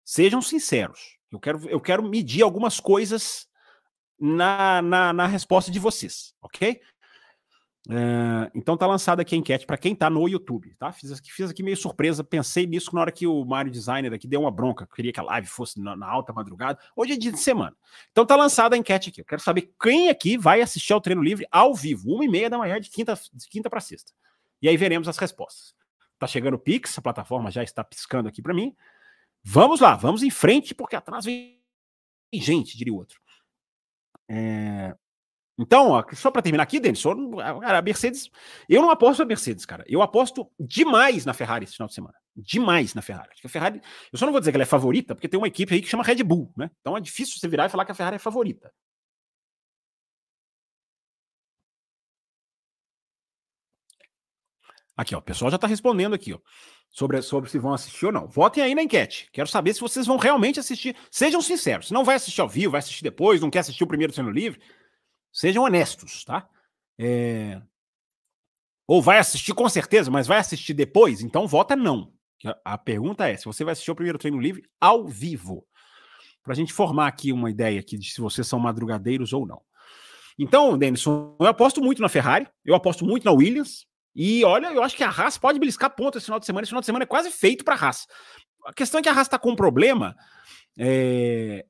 Sejam sinceros. Eu quero, eu quero medir algumas coisas na, na, na resposta de vocês, ok? É, então tá lançada aqui a enquete para quem tá no YouTube, tá? Fiz fiz aqui meio surpresa, pensei nisso na hora que o Mario Designer aqui deu uma bronca, queria que a live fosse na, na, alta madrugada. Hoje é dia de semana. Então tá lançada a enquete aqui. Eu quero saber quem aqui vai assistir ao treino livre ao vivo, uma e meia da manhã de quinta, de quinta para sexta. E aí veremos as respostas. Tá chegando o Pix, a plataforma já está piscando aqui para mim. Vamos lá, vamos em frente, porque atrás vem gente, diria o outro. É... Então, ó, só para terminar aqui, Denis, cara, a Mercedes. Eu não aposto na Mercedes, cara. Eu aposto demais na Ferrari esse final de semana. Demais na Ferrari. Acho que a Ferrari. Eu só não vou dizer que ela é favorita, porque tem uma equipe aí que chama Red Bull, né? Então é difícil você virar e falar que a Ferrari é favorita. Aqui, ó, o pessoal já está respondendo aqui, ó, sobre, sobre se vão assistir ou não. Votem aí na enquete. Quero saber se vocês vão realmente assistir. Sejam sinceros. Se não vai assistir ao vivo, vai assistir depois, não quer assistir o primeiro sendo livre, sejam honestos, tá? É... Ou vai assistir com certeza, mas vai assistir depois? Então vota não. A pergunta é se você vai assistir o primeiro treino livre ao vivo. Para a gente formar aqui uma ideia aqui de se vocês são madrugadeiros ou não. Então, Denison, eu aposto muito na Ferrari, eu aposto muito na Williams, e olha, eu acho que a Haas pode beliscar ponto esse final de semana. Esse final de semana é quase feito para a Haas. A questão é que a Haas está com um problema é,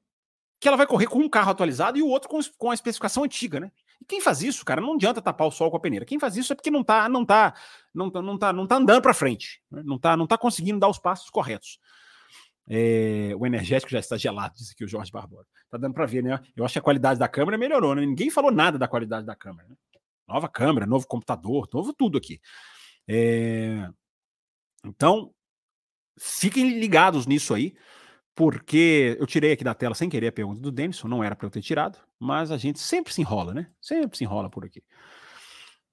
que ela vai correr com um carro atualizado e o outro com, com a especificação antiga, né? E quem faz isso, cara, não adianta tapar o sol com a peneira. Quem faz isso é porque não tá, não tá, não tá, não tá, não tá andando para frente, né? não tá, não tá conseguindo dar os passos corretos. É, o energético já está gelado, disse aqui o Jorge Barbosa. Tá dando para ver, né? Eu acho que a qualidade da câmera melhorou, né? Ninguém falou nada da qualidade da câmera. Né? Nova câmera, novo computador, novo tudo aqui. É... Então, fiquem ligados nisso aí, porque eu tirei aqui da tela sem querer a pergunta do Denison, não era para eu ter tirado, mas a gente sempre se enrola, né? Sempre se enrola por aqui.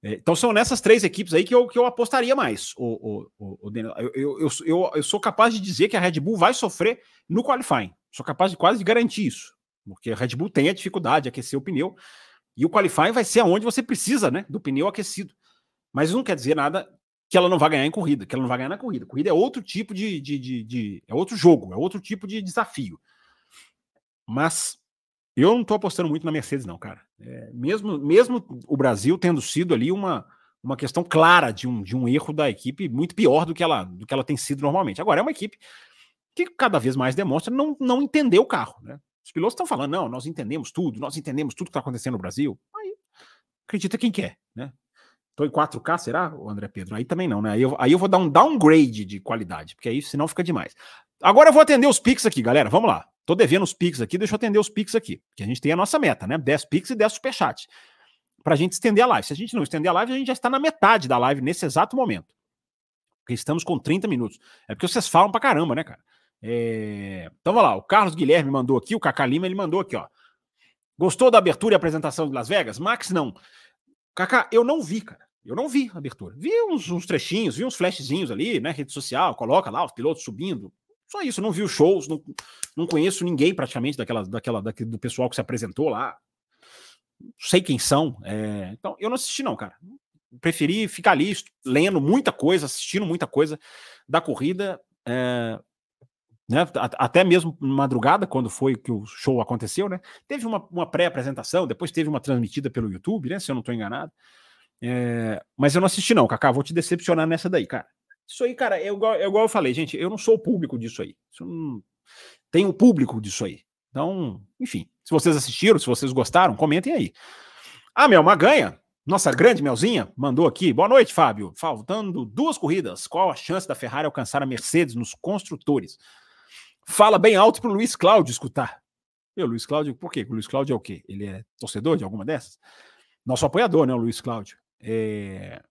É, então são nessas três equipes aí que eu, que eu apostaria mais. O, o, o, eu, eu, eu, eu, sou capaz de dizer que a Red Bull vai sofrer no qualifying. Sou capaz de quase de garantir isso. Porque a Red Bull tem a dificuldade de aquecer o pneu. E o qualifying vai ser aonde você precisa, né, do pneu aquecido. Mas não quer dizer nada que ela não vai ganhar em corrida, que ela não vai ganhar na corrida. Corrida é outro tipo de, de, de, de é outro jogo, é outro tipo de desafio. Mas eu não estou apostando muito na Mercedes, não, cara. É, mesmo, mesmo o Brasil tendo sido ali uma, uma questão clara de um, de um erro da equipe muito pior do que, ela, do que ela tem sido normalmente. Agora, é uma equipe que cada vez mais demonstra não, não entender o carro. Né? Os pilotos estão falando, não, nós entendemos tudo, nós entendemos tudo que está acontecendo no Brasil. Aí acredita quem quer, né? Estou em 4K, será, André Pedro? Aí também não, né? Aí eu, aí eu vou dar um downgrade de qualidade, porque aí senão fica demais. Agora eu vou atender os Pix aqui, galera. Vamos lá. Tô devendo os Pix aqui, deixa eu atender os Pix aqui. Que a gente tem a nossa meta, né? 10 Pix e 10 Superchat. Pra gente estender a live. Se a gente não estender a live, a gente já está na metade da live nesse exato momento. Porque estamos com 30 minutos. É porque vocês falam pra caramba, né, cara? É... Então, vamos lá. O Carlos Guilherme mandou aqui, o Cacá Lima, ele mandou aqui, ó. Gostou da abertura e apresentação de Las Vegas? Max, não. Cacá, eu não vi, cara. Eu não vi a abertura. Vi uns, uns trechinhos, vi uns flashzinhos ali, né? Rede social, coloca lá os pilotos subindo. Só isso, não vi os shows, não, não conheço ninguém praticamente daquela, daquela, daquele, do pessoal que se apresentou lá. Sei quem são. É... Então, eu não assisti, não, cara. Preferi ficar ali lendo muita coisa, assistindo muita coisa da corrida. É... Né? Até mesmo madrugada, quando foi que o show aconteceu, né? Teve uma, uma pré-apresentação, depois teve uma transmitida pelo YouTube, né? Se eu não estou enganado. É, mas eu não assisti, não, Kaká. Vou te decepcionar nessa daí, cara. Isso aí, cara, é igual, é igual eu falei, gente. Eu não sou o público disso aí. Não... Tem o público disso aí. Então, enfim. Se vocês assistiram, se vocês gostaram, comentem aí. Ah, Mel Maganha, nossa grande Melzinha, mandou aqui. Boa noite, Fábio. Faltando duas corridas, qual a chance da Ferrari alcançar a Mercedes nos construtores? Fala bem alto pro Luiz Cláudio escutar. E o Luiz Cláudio, por quê? O Luiz Cláudio é o quê? Ele é torcedor de alguma dessas? Nosso apoiador, né, o Luiz Cláudio. É...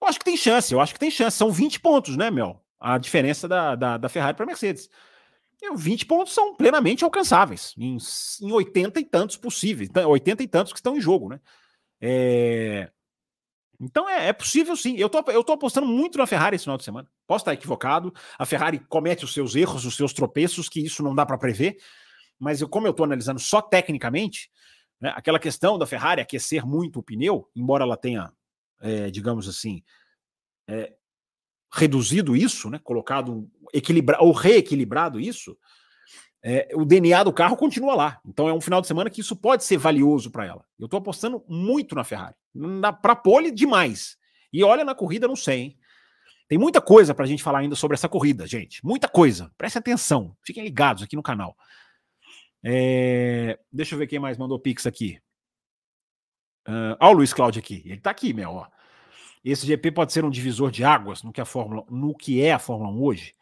Eu acho que tem chance, eu acho que tem chance. São 20 pontos, né, Mel? A diferença da, da, da Ferrari para a Mercedes. E 20 pontos são plenamente alcançáveis, em, em 80 e tantos possíveis, 80 e tantos que estão em jogo, né? É... Então é, é, possível sim. Eu tô, eu tô apostando muito na Ferrari esse final de semana. Posso estar equivocado. A Ferrari comete os seus erros, os seus tropeços, que isso não dá para prever. Mas eu, como eu estou analisando só tecnicamente, né? Aquela questão da Ferrari aquecer muito o pneu, embora ela tenha, é, digamos assim, é, reduzido isso, né? colocado, equilibra ou reequilibrado isso, é, o DNA do carro continua lá. Então é um final de semana que isso pode ser valioso para ela. Eu estou apostando muito na Ferrari. Para pole, demais. E olha na corrida, não sei, hein? Tem muita coisa para a gente falar ainda sobre essa corrida, gente. Muita coisa. Prestem atenção. Fiquem ligados aqui no canal. É, deixa eu ver quem mais mandou Pix aqui. Uh, o Luiz Cláudio aqui. Ele tá aqui, meu. Ó. Esse GP pode ser um divisor de águas no que, a Fórmula, no que é a Fórmula 1 hoje.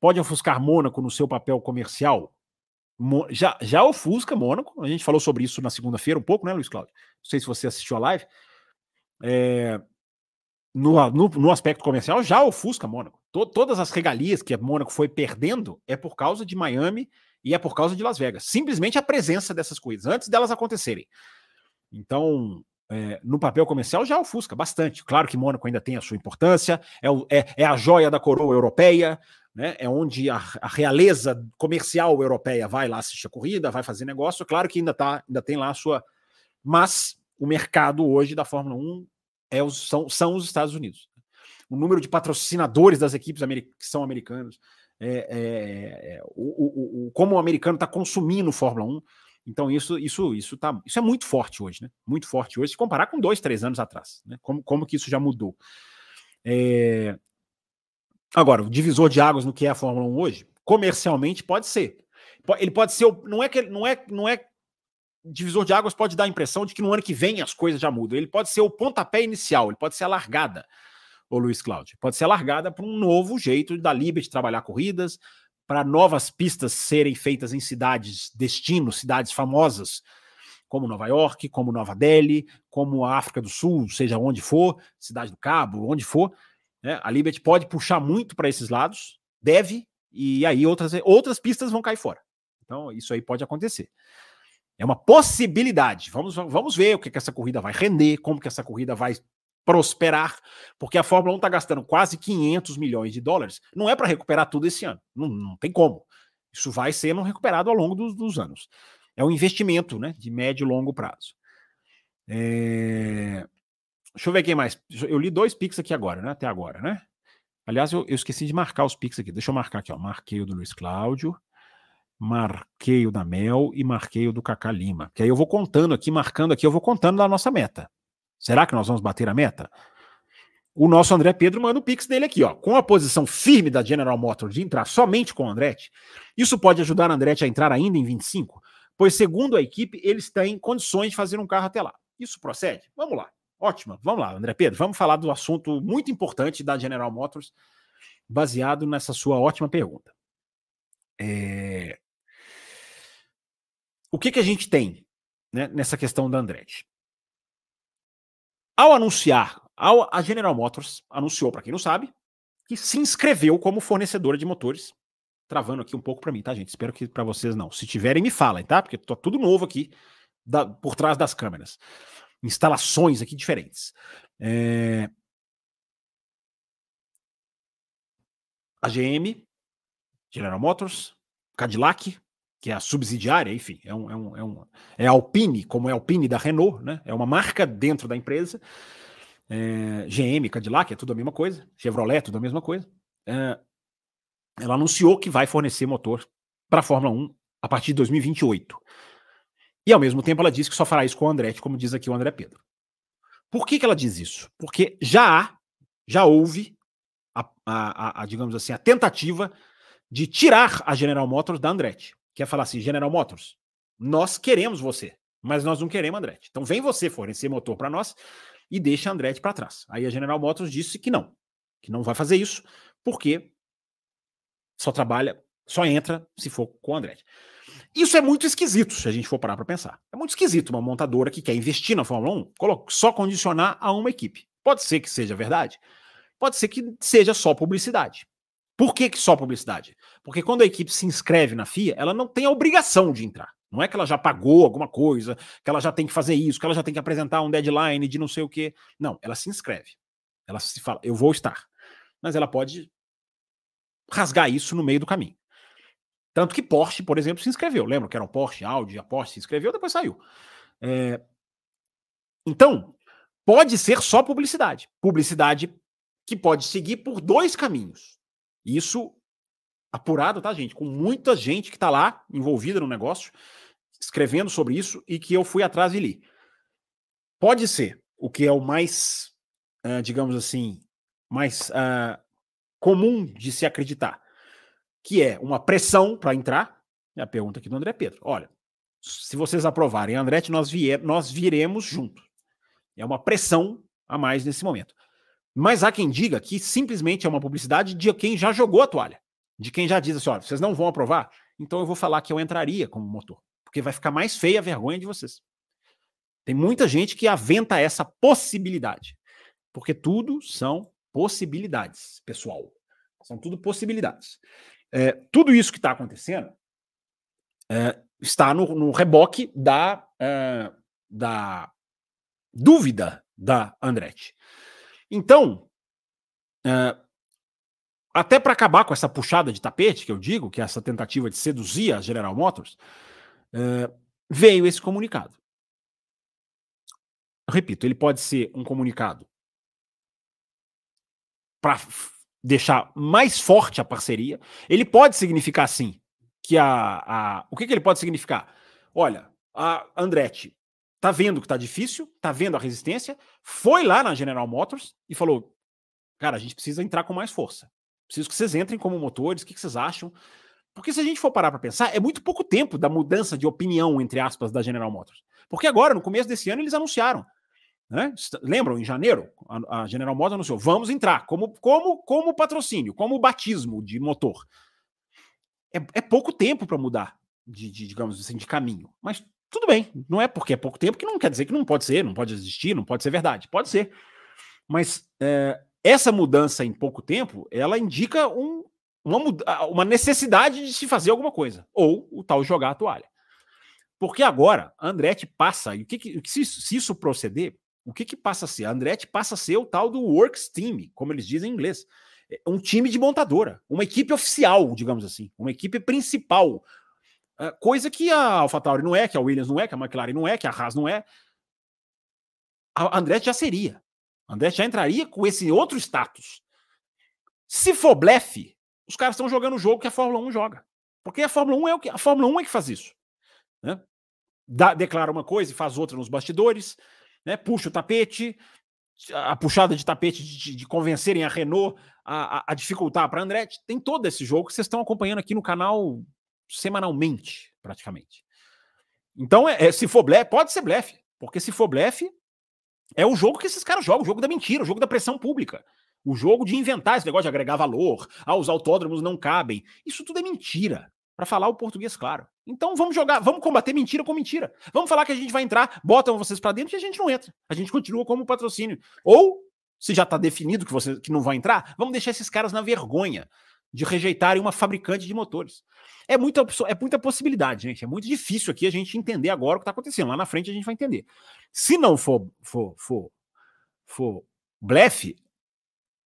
Pode ofuscar Mônaco no seu papel comercial. Mo, já, já ofusca Mônaco. A gente falou sobre isso na segunda-feira um pouco, né, Luiz Cláudio? Não sei se você assistiu a live. É, no, no, no, aspecto comercial, já ofusca Mônaco. To, todas as regalias que a Mônaco foi perdendo é por causa de Miami e é por causa de Las Vegas. Simplesmente a presença dessas coisas, antes delas acontecerem. Então, é, no papel comercial já ofusca bastante. Claro que Mônaco ainda tem a sua importância, é, o, é, é a joia da coroa europeia, né? é onde a, a, realeza comercial europeia vai lá assistir a corrida, vai fazer negócio. Claro que ainda, tá, ainda tem lá a sua. Mas o mercado hoje da Fórmula 1 é os, são, são os Estados Unidos. O número de patrocinadores das equipes que são americanos, é, é, é, o, o, o, como o americano está consumindo Fórmula 1. Então, isso, isso, isso, tá, isso é muito forte hoje, né? Muito forte hoje, se comparar com dois, três anos atrás, né? Como, como que isso já mudou. É... Agora, o divisor de águas no que é a Fórmula 1 hoje, comercialmente pode ser. Ele pode ser. Não é que não é, não é divisor de águas pode dar a impressão de que no ano que vem as coisas já mudam. Ele pode ser o pontapé inicial, ele pode ser a largada o Luiz Cláudio. Pode ser largada para um novo jeito da Liberty trabalhar corridas, para novas pistas serem feitas em cidades destino, cidades famosas, como Nova York, como Nova Delhi, como a África do Sul, seja onde for, Cidade do Cabo, onde for. Né? A Liberty pode puxar muito para esses lados, deve, e aí outras, outras pistas vão cair fora. Então, isso aí pode acontecer. É uma possibilidade. Vamos, vamos ver o que, que essa corrida vai render, como que essa corrida vai prosperar, porque a Fórmula 1 está gastando quase 500 milhões de dólares. Não é para recuperar tudo esse ano, não, não, tem como. Isso vai sendo recuperado ao longo dos, dos anos. É um investimento né, de médio e longo prazo. É... Deixa eu ver quem mais. Eu li dois Pix aqui agora, né? Até agora, né? Aliás, eu, eu, esqueci de marcar os Pix aqui. Deixa eu marcar aqui, ó. Marquei o do Luiz Cláudio, marquei o da Mel e marquei o do Cacá Lima. Que aí eu vou contando aqui, marcando aqui, eu vou contando da nossa meta. Será que nós vamos bater a meta? O nosso André Pedro manda o pix dele aqui, ó. Com a posição firme da General Motors de entrar somente com o Andretti, isso pode ajudar a Andretti a entrar ainda em 25, pois, segundo a equipe, eles têm condições de fazer um carro até lá. Isso procede? Vamos lá. Ótimo. Vamos lá, André Pedro. Vamos falar do assunto muito importante da General Motors. baseado nessa sua ótima pergunta. É... O que, que a gente tem né, nessa questão da Andretti? Ao anunciar, ao, a General Motors anunciou, para quem não sabe, que se inscreveu como fornecedora de motores. Travando aqui um pouco para mim, tá, gente? Espero que para vocês não. Se tiverem, me falem, tá? Porque tá tudo novo aqui da, por trás das câmeras. Instalações aqui diferentes. É... A GM, General Motors, Cadillac, que é a subsidiária, enfim, é, um, é, um, é, um, é a Alpine, como é a Alpine da Renault, né? É uma marca dentro da empresa. É, GM, Cadillac, é tudo a mesma coisa. Chevrolet, tudo a mesma coisa. É, ela anunciou que vai fornecer motor para a Fórmula 1 a partir de 2028. E ao mesmo tempo ela disse que só fará isso com o Andretti, como diz aqui o André Pedro. Por que, que ela diz isso? Porque já há, já houve, a, a, a, digamos assim, a tentativa de tirar a General Motors da Andretti. Quer falar assim, General Motors, nós queremos você, mas nós não queremos Andretti. Então vem você fornecer motor para nós e deixa Andretti para trás. Aí a General Motors disse que não, que não vai fazer isso, porque só trabalha, só entra se for com Andretti. Isso é muito esquisito, se a gente for parar para pensar. É muito esquisito uma montadora que quer investir na Fórmula 1 só condicionar a uma equipe. Pode ser que seja verdade, pode ser que seja só publicidade. Por que, que só publicidade? Porque quando a equipe se inscreve na FIA, ela não tem a obrigação de entrar. Não é que ela já pagou alguma coisa, que ela já tem que fazer isso, que ela já tem que apresentar um deadline de não sei o quê. Não, ela se inscreve. Ela se fala, eu vou estar. Mas ela pode rasgar isso no meio do caminho. Tanto que Porsche, por exemplo, se inscreveu. Lembra que era um Porsche, Audi, a Porsche se inscreveu, depois saiu. É... Então, pode ser só publicidade. Publicidade que pode seguir por dois caminhos. Isso apurado, tá, gente? Com muita gente que está lá envolvida no negócio, escrevendo sobre isso e que eu fui atrás e li. Pode ser o que é o mais, uh, digamos assim, mais uh, comum de se acreditar que é uma pressão para entrar. É a pergunta aqui do André Pedro. Olha, se vocês aprovarem Andretti, nós, vier, nós viremos junto. É uma pressão a mais nesse momento. Mas há quem diga que simplesmente é uma publicidade de quem já jogou a toalha. De quem já diz assim: olha, vocês não vão aprovar, então eu vou falar que eu entraria como motor. Porque vai ficar mais feia a vergonha de vocês. Tem muita gente que aventa essa possibilidade. Porque tudo são possibilidades, pessoal. São tudo possibilidades. É, tudo isso que está acontecendo é, está no, no, reboque da, é, da dúvida da Andretti. Então, é, até para acabar com essa puxada de tapete que eu digo, que é essa tentativa de seduzir a General Motors, é, veio esse comunicado. Eu repito, ele pode ser um comunicado para deixar mais forte a parceria. Ele pode significar, sim, que a. a o que, que ele pode significar? Olha, a Andretti tá vendo que tá difícil, tá vendo a resistência, foi lá na General Motors e falou: cara, a gente precisa entrar com mais força. Preciso que vocês entrem como motores, o que, que vocês acham? Porque se a gente for parar para pensar, é muito pouco tempo da mudança de opinião, entre aspas, da General Motors. Porque agora, no começo desse ano, eles anunciaram né? Lembram, em janeiro, a, General Motors anunciou: vamos entrar como, como, como patrocínio, como batismo de motor. É, é pouco tempo para mudar, de, de, digamos assim, de caminho. Mas tudo bem, não é porque é pouco tempo que não quer dizer que não pode ser, não pode existir, não pode ser verdade. Pode ser. Mas é, essa mudança em pouco tempo, ela indica um, uma, uma necessidade de se fazer alguma coisa, ou o tal jogar a toalha. Porque agora a Andretti passa, e o que, que se, se isso proceder, o que, que passa a ser? A Andretti passa a ser o tal do Works Team, como eles dizem em inglês. É um time de montadora, uma equipe oficial, digamos assim, uma equipe principal. É, coisa que a AlphaTauri não é, que a Williams não é, que a McLaren não é, que a Haas não é. A Andretti já seria. A Andretti já entraria com esse outro status. Se for blefe, os caras estão jogando o jogo que a Fórmula 1 joga. Porque a Fórmula 1 é o que a Fórmula 1 é que faz isso. Né? Dá, declara uma coisa e faz outra nos bastidores né? Puxa o tapete, a puxada de tapete de, de convencerem a Renault a, a, a dificultar para a Andretti. Tem todo esse jogo que vocês estão acompanhando aqui no canal semanalmente, praticamente. Então, é, é, se for blefe, pode ser blefe, porque se for blefe, é o jogo que esses caras jogam, o jogo da mentira, o jogo da pressão pública. o jogo de inventar esse negócio de agregar valor, ah, os autódromos não cabem. Isso tudo é mentira, para falar o português claro. Então vamos jogar, vamos combater mentira com mentira. Vamos falar que a gente vai entrar, botam vocês para dentro e a gente não entra. A gente continua como patrocínio. Ou, se já está definido que você que não vai entrar, vamos deixar esses caras na vergonha de rejeitarem uma fabricante de motores. É muita, é muita possibilidade, gente. É muito difícil aqui a gente entender agora o que está acontecendo. Lá na frente a gente vai entender. Se não for, for, for, for blefe,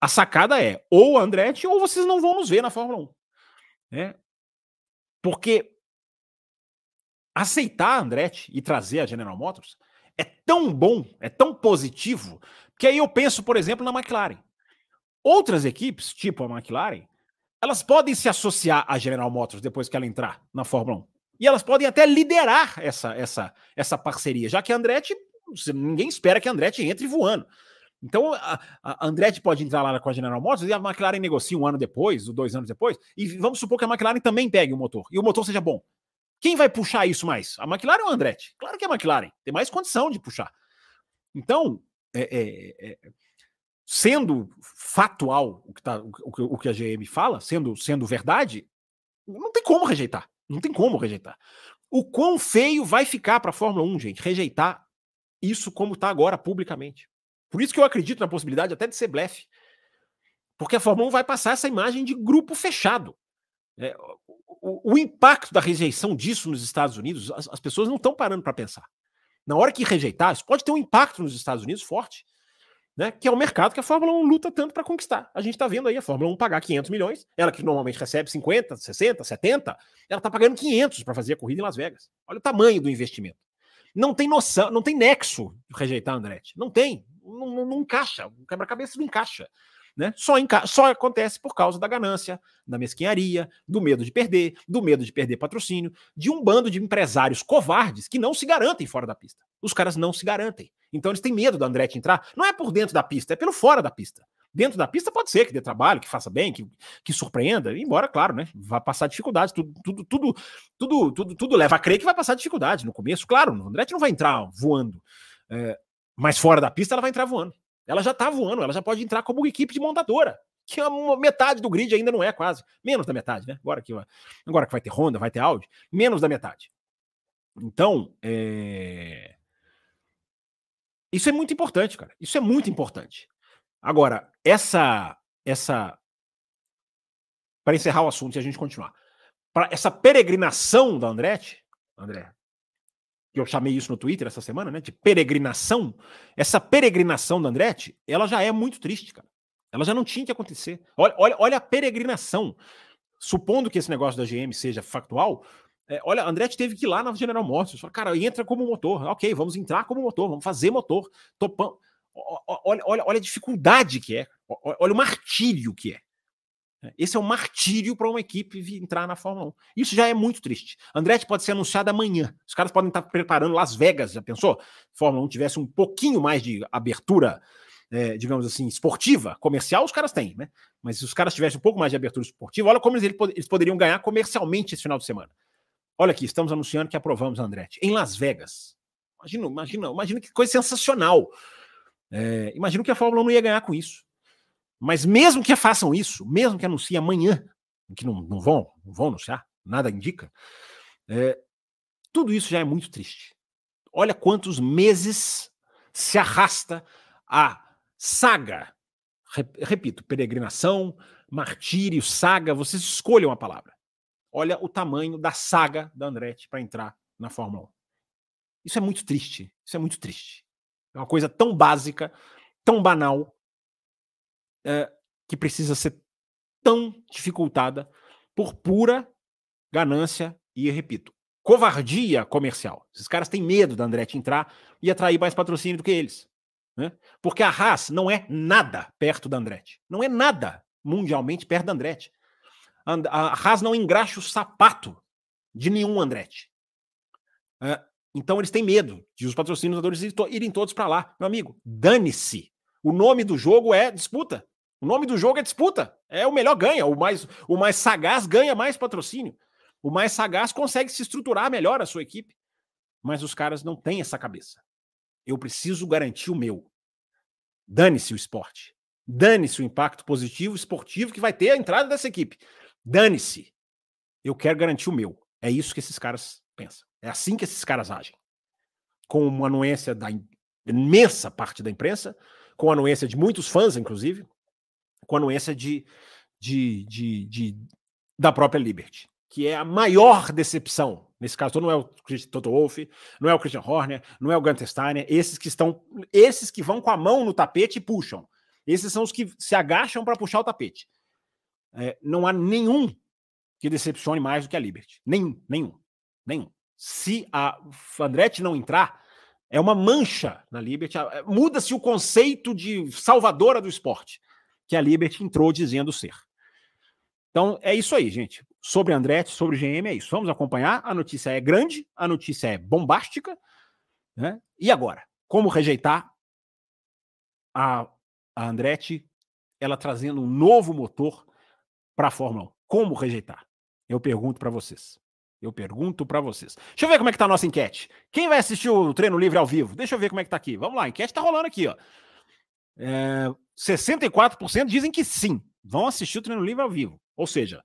a sacada é ou Andretti ou vocês não vão nos ver na Fórmula 1. Né? Porque aceitar a Andretti e trazer a General Motors é tão bom, é tão positivo, que aí eu penso, por exemplo, na McLaren. Outras equipes, tipo a McLaren, elas podem se associar à General Motors depois que ela entrar na Fórmula 1. E elas podem até liderar essa, essa, essa parceria, já que a Andretti, ninguém espera que a Andretti entre voando. Então, a, a Andretti pode entrar lá com a General Motors e a McLaren negocia um ano depois, ou dois anos depois, e vamos supor que a McLaren também pegue o motor, e o motor seja bom. Quem vai puxar isso mais? A McLaren ou a Andretti? Claro que é a McLaren, tem mais condição de puxar. Então, é, é, é, sendo factual o que, tá, o, o que a GM fala, sendo, sendo verdade, não tem como rejeitar. Não tem como rejeitar. O quão feio vai ficar para a Fórmula 1, gente, rejeitar isso como está agora publicamente. Por isso que eu acredito na possibilidade até de ser blefe. Porque a Fórmula 1 vai passar essa imagem de grupo fechado. É, o, o, impacto da rejeição disso nos Estados Unidos, as, as pessoas não estão parando para pensar. Na hora que rejeitar, isso pode ter um impacto nos Estados Unidos forte né, que é o mercado que a Fórmula 1 luta tanto para conquistar. A gente está vendo aí a Fórmula 1 pagar 500 milhões, ela que normalmente recebe 50, 60, 70, ela está pagando 500 para fazer a corrida em Las Vegas. Olha o tamanho do investimento. Não tem noção, não tem nexo rejeitar a Andretti. Não tem. Não, não, não encaixa. O quebra-cabeça não encaixa. Né? Só, enca só acontece por causa da ganância, da mesquinharia, do medo de perder, do medo de perder patrocínio, de um bando de empresários covardes que não se garantem fora da pista. Os caras não se garantem. Então eles têm medo do Andretti entrar. Não é por dentro da pista, é pelo fora da pista. Dentro da pista pode ser que dê trabalho, que faça bem, que, que surpreenda, embora, claro, né? Vai passar dificuldade. Tudo, tudo, tudo, tudo, tudo, tudo leva a crer que vai passar dificuldade no começo. Claro, o Andretti não vai entrar voando. É, mas fora da pista ela vai entrar voando. Ela já está voando, ela já pode entrar como equipe de montadora, que é metade do grid ainda não é quase. Menos da metade, né? Agora que, agora que vai ter Honda, vai ter Audi, menos da metade. Então, é... Isso é muito importante, cara. Isso é muito importante. Agora, essa essa para encerrar o assunto e a gente continuar. Para essa peregrinação da Andretti, André, que eu chamei isso no Twitter essa semana, né, de peregrinação, essa peregrinação da Andretti, ela já é muito triste, cara. Ela já não tinha que acontecer. Olha, olha, olha a peregrinação. Supondo que esse negócio da GM seja factual, é, olha, Andretti teve que ir lá na General Motors. Cara, entra como motor. Ok, vamos entrar como motor, vamos fazer motor. Topão. Olha, olha, olha a dificuldade que é. Olha o martírio que é. Esse é um martírio para uma equipe entrar na Fórmula 1. Isso já é muito triste. Andretti pode ser anunciado amanhã. Os caras podem estar preparando Las Vegas, já pensou? Fórmula 1 tivesse um pouquinho mais de abertura, é, digamos assim, esportiva, comercial, os caras têm, né? Mas se os caras tivessem um pouco mais de abertura esportiva, olha como eles, eles poderiam ganhar comercialmente esse final de semana. Olha aqui, estamos anunciando que aprovamos Andretti em Las Vegas. Imagina, imagina, imagina que coisa sensacional. É, imagino que a Fórmula 1 não ia ganhar com isso. Mas mesmo que façam isso, mesmo que anunciem amanhã, que não, não vão, não vão anunciar, nada indica, é, tudo isso já é muito triste. Olha quantos meses se arrasta a saga. Repito, peregrinação, martírio, saga, vocês escolham a palavra. Olha o tamanho da saga da Andretti para entrar na Fórmula 1. Isso é muito triste. Isso é muito triste. É uma coisa tão básica, tão banal, é, que precisa ser tão dificultada por pura ganância e, repito, covardia comercial. Esses caras têm medo da Andretti entrar e atrair mais patrocínio do que eles. Né? Porque a Haas não é nada perto da Andretti. Não é nada mundialmente perto da Andretti a Haas não engraxa o sapato de nenhum Andretti. É, então eles têm medo de os patrocinadores irem todos para lá. Meu amigo, dane-se. O nome do jogo é disputa. O nome do jogo é disputa. É o melhor ganha. O mais, o mais sagaz ganha mais patrocínio. O mais sagaz consegue se estruturar melhor a sua equipe. Mas os caras não têm essa cabeça. Eu preciso garantir o meu. Dane-se o esporte. Dane-se o impacto positivo esportivo que vai ter a entrada dessa equipe. Dane-se. Eu quero garantir o meu. É isso que esses caras pensam. É assim que esses caras agem. Com uma anuência da imensa parte da imprensa, com a anuência de muitos fãs, inclusive, com a anuência de, de, de, de da própria Liberty, que é a maior decepção. Nesse caso, não é o Toto Wolff, não é o Christian Horner, não é o Gunter Steiner, esses que estão, esses que vão com a mão no tapete e puxam. Esses são os que se agacham para puxar o tapete. É, não há nenhum que decepcione mais do que a Liberty. Nenhum, nenhum, nenhum. Se a Andretti não entrar, é uma mancha na Liberty. Muda-se o conceito de salvadora do esporte, que a Liberty entrou dizendo ser. Então é isso aí, gente. Sobre Andretti, sobre GM, é isso. Vamos acompanhar. A notícia é grande, a notícia é bombástica. Né? E agora? Como rejeitar a, a Andretti, ela trazendo um novo motor para a Fórmula 1? Como rejeitar? Eu pergunto para vocês. Eu pergunto para vocês. Deixa eu ver como é que tá a nossa enquete. Quem vai assistir o treino livre ao vivo? Deixa eu ver como é que tá aqui. Vamos lá, a enquete tá rolando aqui, ó. É, 64% dizem que sim, vão assistir o treino livre ao vivo. Ou seja,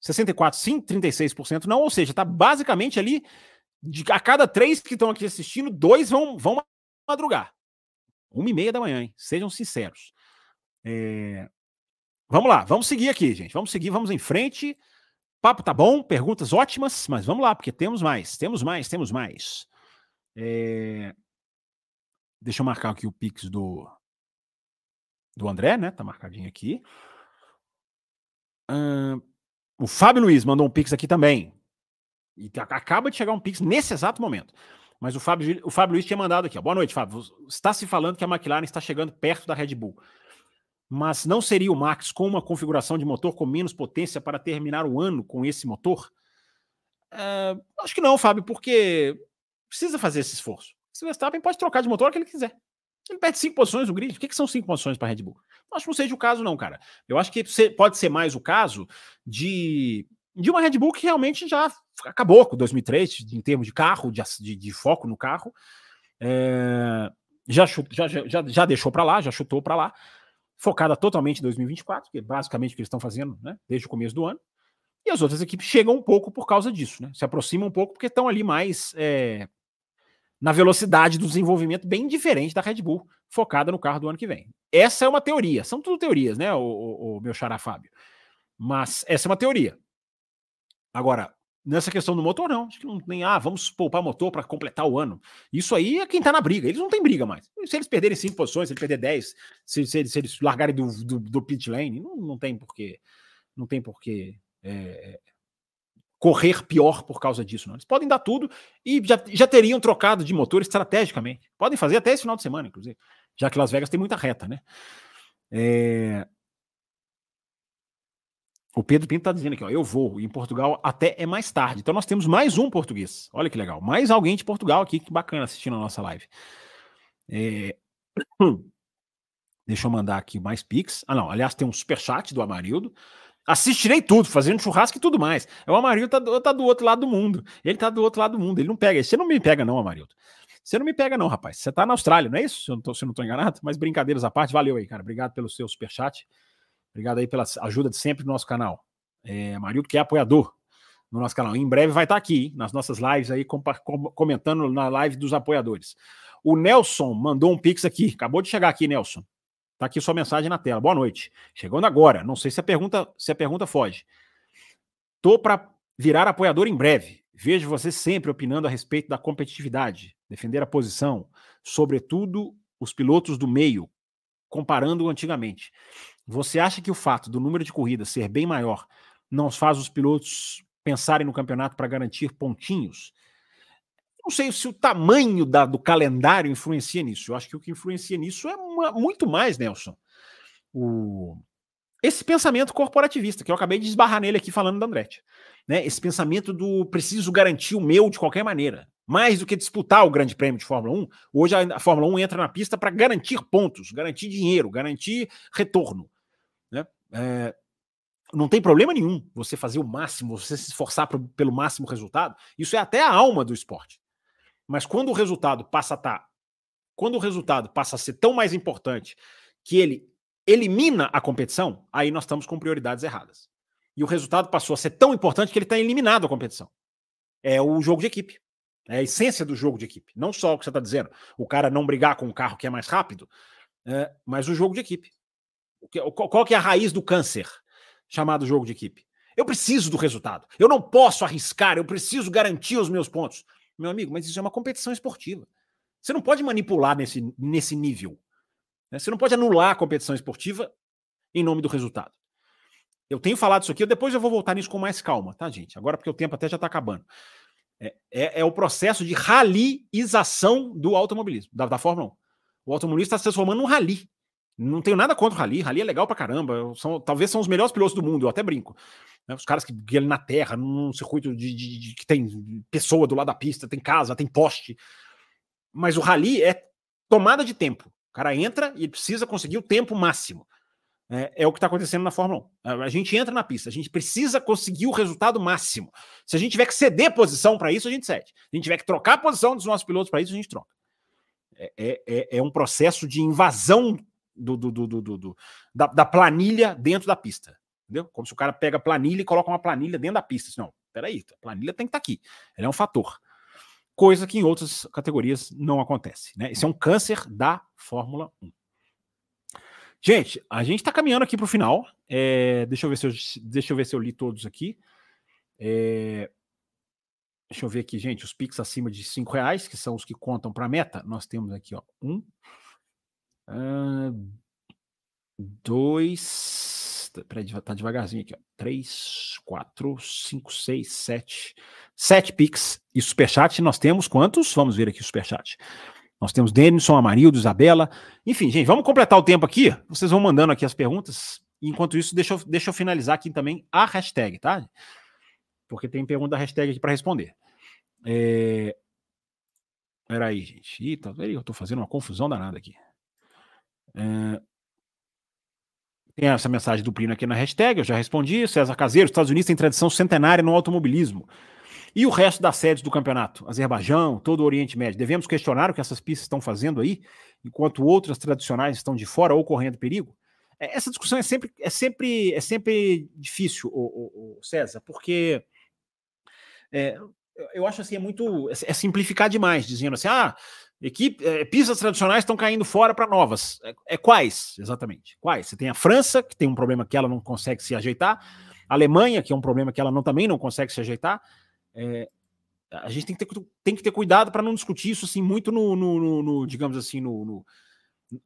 64 sim, 36% não. Ou seja, tá basicamente ali, de, a cada três que estão aqui assistindo, dois vão, vão madrugar. Uma e meia da manhã, hein? Sejam sinceros. É... Vamos lá, vamos seguir aqui, gente. Vamos seguir, vamos em frente papo tá bom, perguntas ótimas, mas vamos lá, porque temos mais, temos mais, temos mais. É... Deixa eu marcar aqui o Pix do, do André, né? Tá marcadinho aqui. Uh, o Fábio Luiz mandou um Pix aqui também. E acaba de chegar um Pix nesse exato momento. Mas o Fábio, o Fábio Luiz tinha mandado aqui. Ó. Boa noite, Fábio. Está se falando que a McLaren está chegando perto da Red Bull mas não seria o Max com uma configuração de motor com menos potência para terminar o ano com esse motor? É, acho que não, Fábio, porque precisa fazer esse esforço. Se o Verstappen pode trocar de motor que ele quiser. Ele perde cinco posições no grid. O que, que são cinco posições para Red Bull? Acho que não seja o caso, não, cara. Eu acho que pode ser mais o caso de, de uma Red Bull que realmente já acabou com 2003, em termos de carro, de, de, de foco no carro. É, já, já, já, já deixou para lá, já chutou para lá focada totalmente em 2024, que é basicamente o que eles estão fazendo né, desde o começo do ano. E as outras equipes chegam um pouco por causa disso, né? Se aproximam um pouco porque estão ali mais é, na velocidade do desenvolvimento bem diferente da Red Bull, focada no carro do ano que vem. Essa é uma teoria, são tudo teorias, né, o, o, o meu xará Fábio? Mas essa é uma teoria. Agora, Nessa questão do motor, não. Acho que não nem, ah, vamos poupar motor para completar o ano. Isso aí é quem tá na briga. Eles não têm briga mais. Se eles perderem cinco posições, se eles perderem 10, se, se, se eles largarem do, do, do, pit lane, não, não tem porquê. Não tem porquê é, correr pior por causa disso. Não. Eles podem dar tudo e já, já teriam trocado de motor estrategicamente. Podem fazer até esse final de semana, inclusive. Já que Las Vegas tem muita reta, né? É, o Pedro Pinto está dizendo aqui, ó, eu vou. Em Portugal até é mais tarde. Então nós temos mais um português. Olha que legal. Mais alguém de Portugal aqui, que bacana assistindo a nossa live. É... (coughs) Deixa eu mandar aqui mais Pix. Ah, não. Aliás, tem um superchat do Amarildo. Assistirei tudo, fazendo churrasco e tudo mais. É o Amarildo tá do, tá do outro lado do mundo. Ele tá do outro lado do mundo. Ele não pega. Você não me pega, não, Amarildo. Você não me pega, não, rapaz. Você tá na Austrália, não é isso? Se eu não tô, se eu não tô enganado. Mas brincadeiras à parte, valeu aí, cara. Obrigado pelo seu superchat. Obrigado aí pela ajuda de sempre no nosso canal. É, Marildo, que é apoiador no nosso canal. Em breve vai estar aqui, hein, nas nossas lives aí, comentando na live dos apoiadores. O Nelson mandou um pix aqui. Acabou de chegar aqui, Nelson. Tá aqui sua mensagem na tela. Boa noite. Chegando agora. Não sei se a pergunta, se a pergunta foge. Tô para virar apoiador em breve. Vejo você sempre opinando a respeito da competitividade, defender a posição, sobretudo os pilotos do meio, comparando antigamente. Você acha que o fato do número de corridas ser bem maior não faz os pilotos pensarem no campeonato para garantir pontinhos? Não sei se o tamanho da, do calendário influencia nisso. Eu acho que o que influencia nisso é uma, muito mais, Nelson. O, esse pensamento corporativista, que eu acabei de esbarrar nele aqui falando da Andretti. Né? Esse pensamento do preciso garantir o meu de qualquer maneira. Mais do que disputar o Grande Prêmio de Fórmula 1, hoje a, Fórmula 1 entra na pista para garantir pontos, garantir dinheiro, garantir retorno. Né? É, não tem problema nenhum você fazer o máximo, você se esforçar pro, pelo máximo resultado. Isso é até a alma do esporte. Mas quando o resultado passa a estar, tá, quando o resultado passa a ser tão mais importante que ele elimina a competição, aí nós estamos com prioridades erradas. E o resultado passou a ser tão importante que ele está eliminado a competição. É o jogo de equipe. É a essência do jogo de equipe. Não só o que você está dizendo, o cara não brigar com um carro que é mais rápido, é, mas o jogo de equipe. Qual que é a raiz do câncer chamado jogo de equipe? Eu preciso do resultado. Eu não posso arriscar, eu preciso garantir os meus pontos. Meu amigo, mas isso é uma competição esportiva. Você não pode manipular nesse, nesse nível. Né? Você não pode anular a competição esportiva em nome do resultado. Eu tenho falado isso aqui, depois eu vou voltar nisso com mais calma, tá, gente? Agora, porque o tempo até já está acabando. É, é, é, o processo de ralização do automobilismo, da, da Fórmula 1. O automobilista está se transformando num rally. Não tenho nada contra o rally. Rally é legal pra caramba. São, talvez são os melhores pilotos do mundo, eu até brinco. Né? Os caras que guiam na terra, num circuito de, de, de, que tem pessoa do lado da pista, tem casa, tem poste. Mas o rally é tomada de tempo. O cara entra e precisa conseguir o tempo máximo. É, é o que está acontecendo na Fórmula 1. A gente entra na pista, a gente precisa conseguir o resultado máximo. Se a gente tiver que ceder posição para isso, a gente cede. Se a gente tiver que trocar a posição dos nossos pilotos para isso, a gente troca. É, é, é, é um processo de invasão do, do, do, do da, da, planilha dentro da pista. Entendeu? Como se o cara pega a planilha e coloca uma planilha dentro da pista. Não, peraí, a planilha tem que estar tá aqui. Ela é um fator. Coisa que em outras categorias não acontece. Né? Esse é um câncer da Fórmula 1. Gente, a gente está caminhando aqui para o final. É, deixa, eu ver se eu, deixa eu ver se eu li todos aqui. É, deixa eu ver aqui, gente, os Pix acima de 5 reais, que são os que contam para a meta. Nós temos aqui, ó, um, uh, dois. Peraí, tá devagarzinho aqui, ó. Três, quatro, cinco, seis, sete. Sete Pix e Superchat. Nós temos quantos? Vamos ver aqui o Superchat. Nós temos Denison, Amarildo, Isabela. Enfim, gente, vamos completar o tempo aqui. Vocês vão mandando aqui as perguntas. Enquanto isso, deixa eu, deixa eu finalizar aqui também a hashtag, tá? Porque tem pergunta da hashtag aqui para responder. É... Peraí, gente. Ih, tá? Eu tô fazendo uma confusão danada aqui. É... Tem essa mensagem do Plínio aqui na hashtag, eu já respondi. César Caseiro, Estados Unidos tem tradição centenária no automobilismo. E o resto das sedes do campeonato? Azerbaijão, todo o Oriente Médio. Devemos questionar o que essas pistas estão fazendo aí, enquanto outras tradicionais estão de fora ou correndo perigo? É, essa discussão é sempre, é sempre, é sempre difícil, o César, porque é, eu acho assim, é muito. É, é simplificar demais, dizendo assim, ah, equipe, é, pistas tradicionais estão caindo fora para novas. É, é, quais, exatamente? Quais? Você tem a França, que tem um problema que ela não consegue se ajeitar, a Alemanha, que é um problema que ela não, também não consegue se ajeitar. É, a gente tem que ter, tem que ter cuidado para não discutir isso assim muito no, no, no, no digamos assim, no,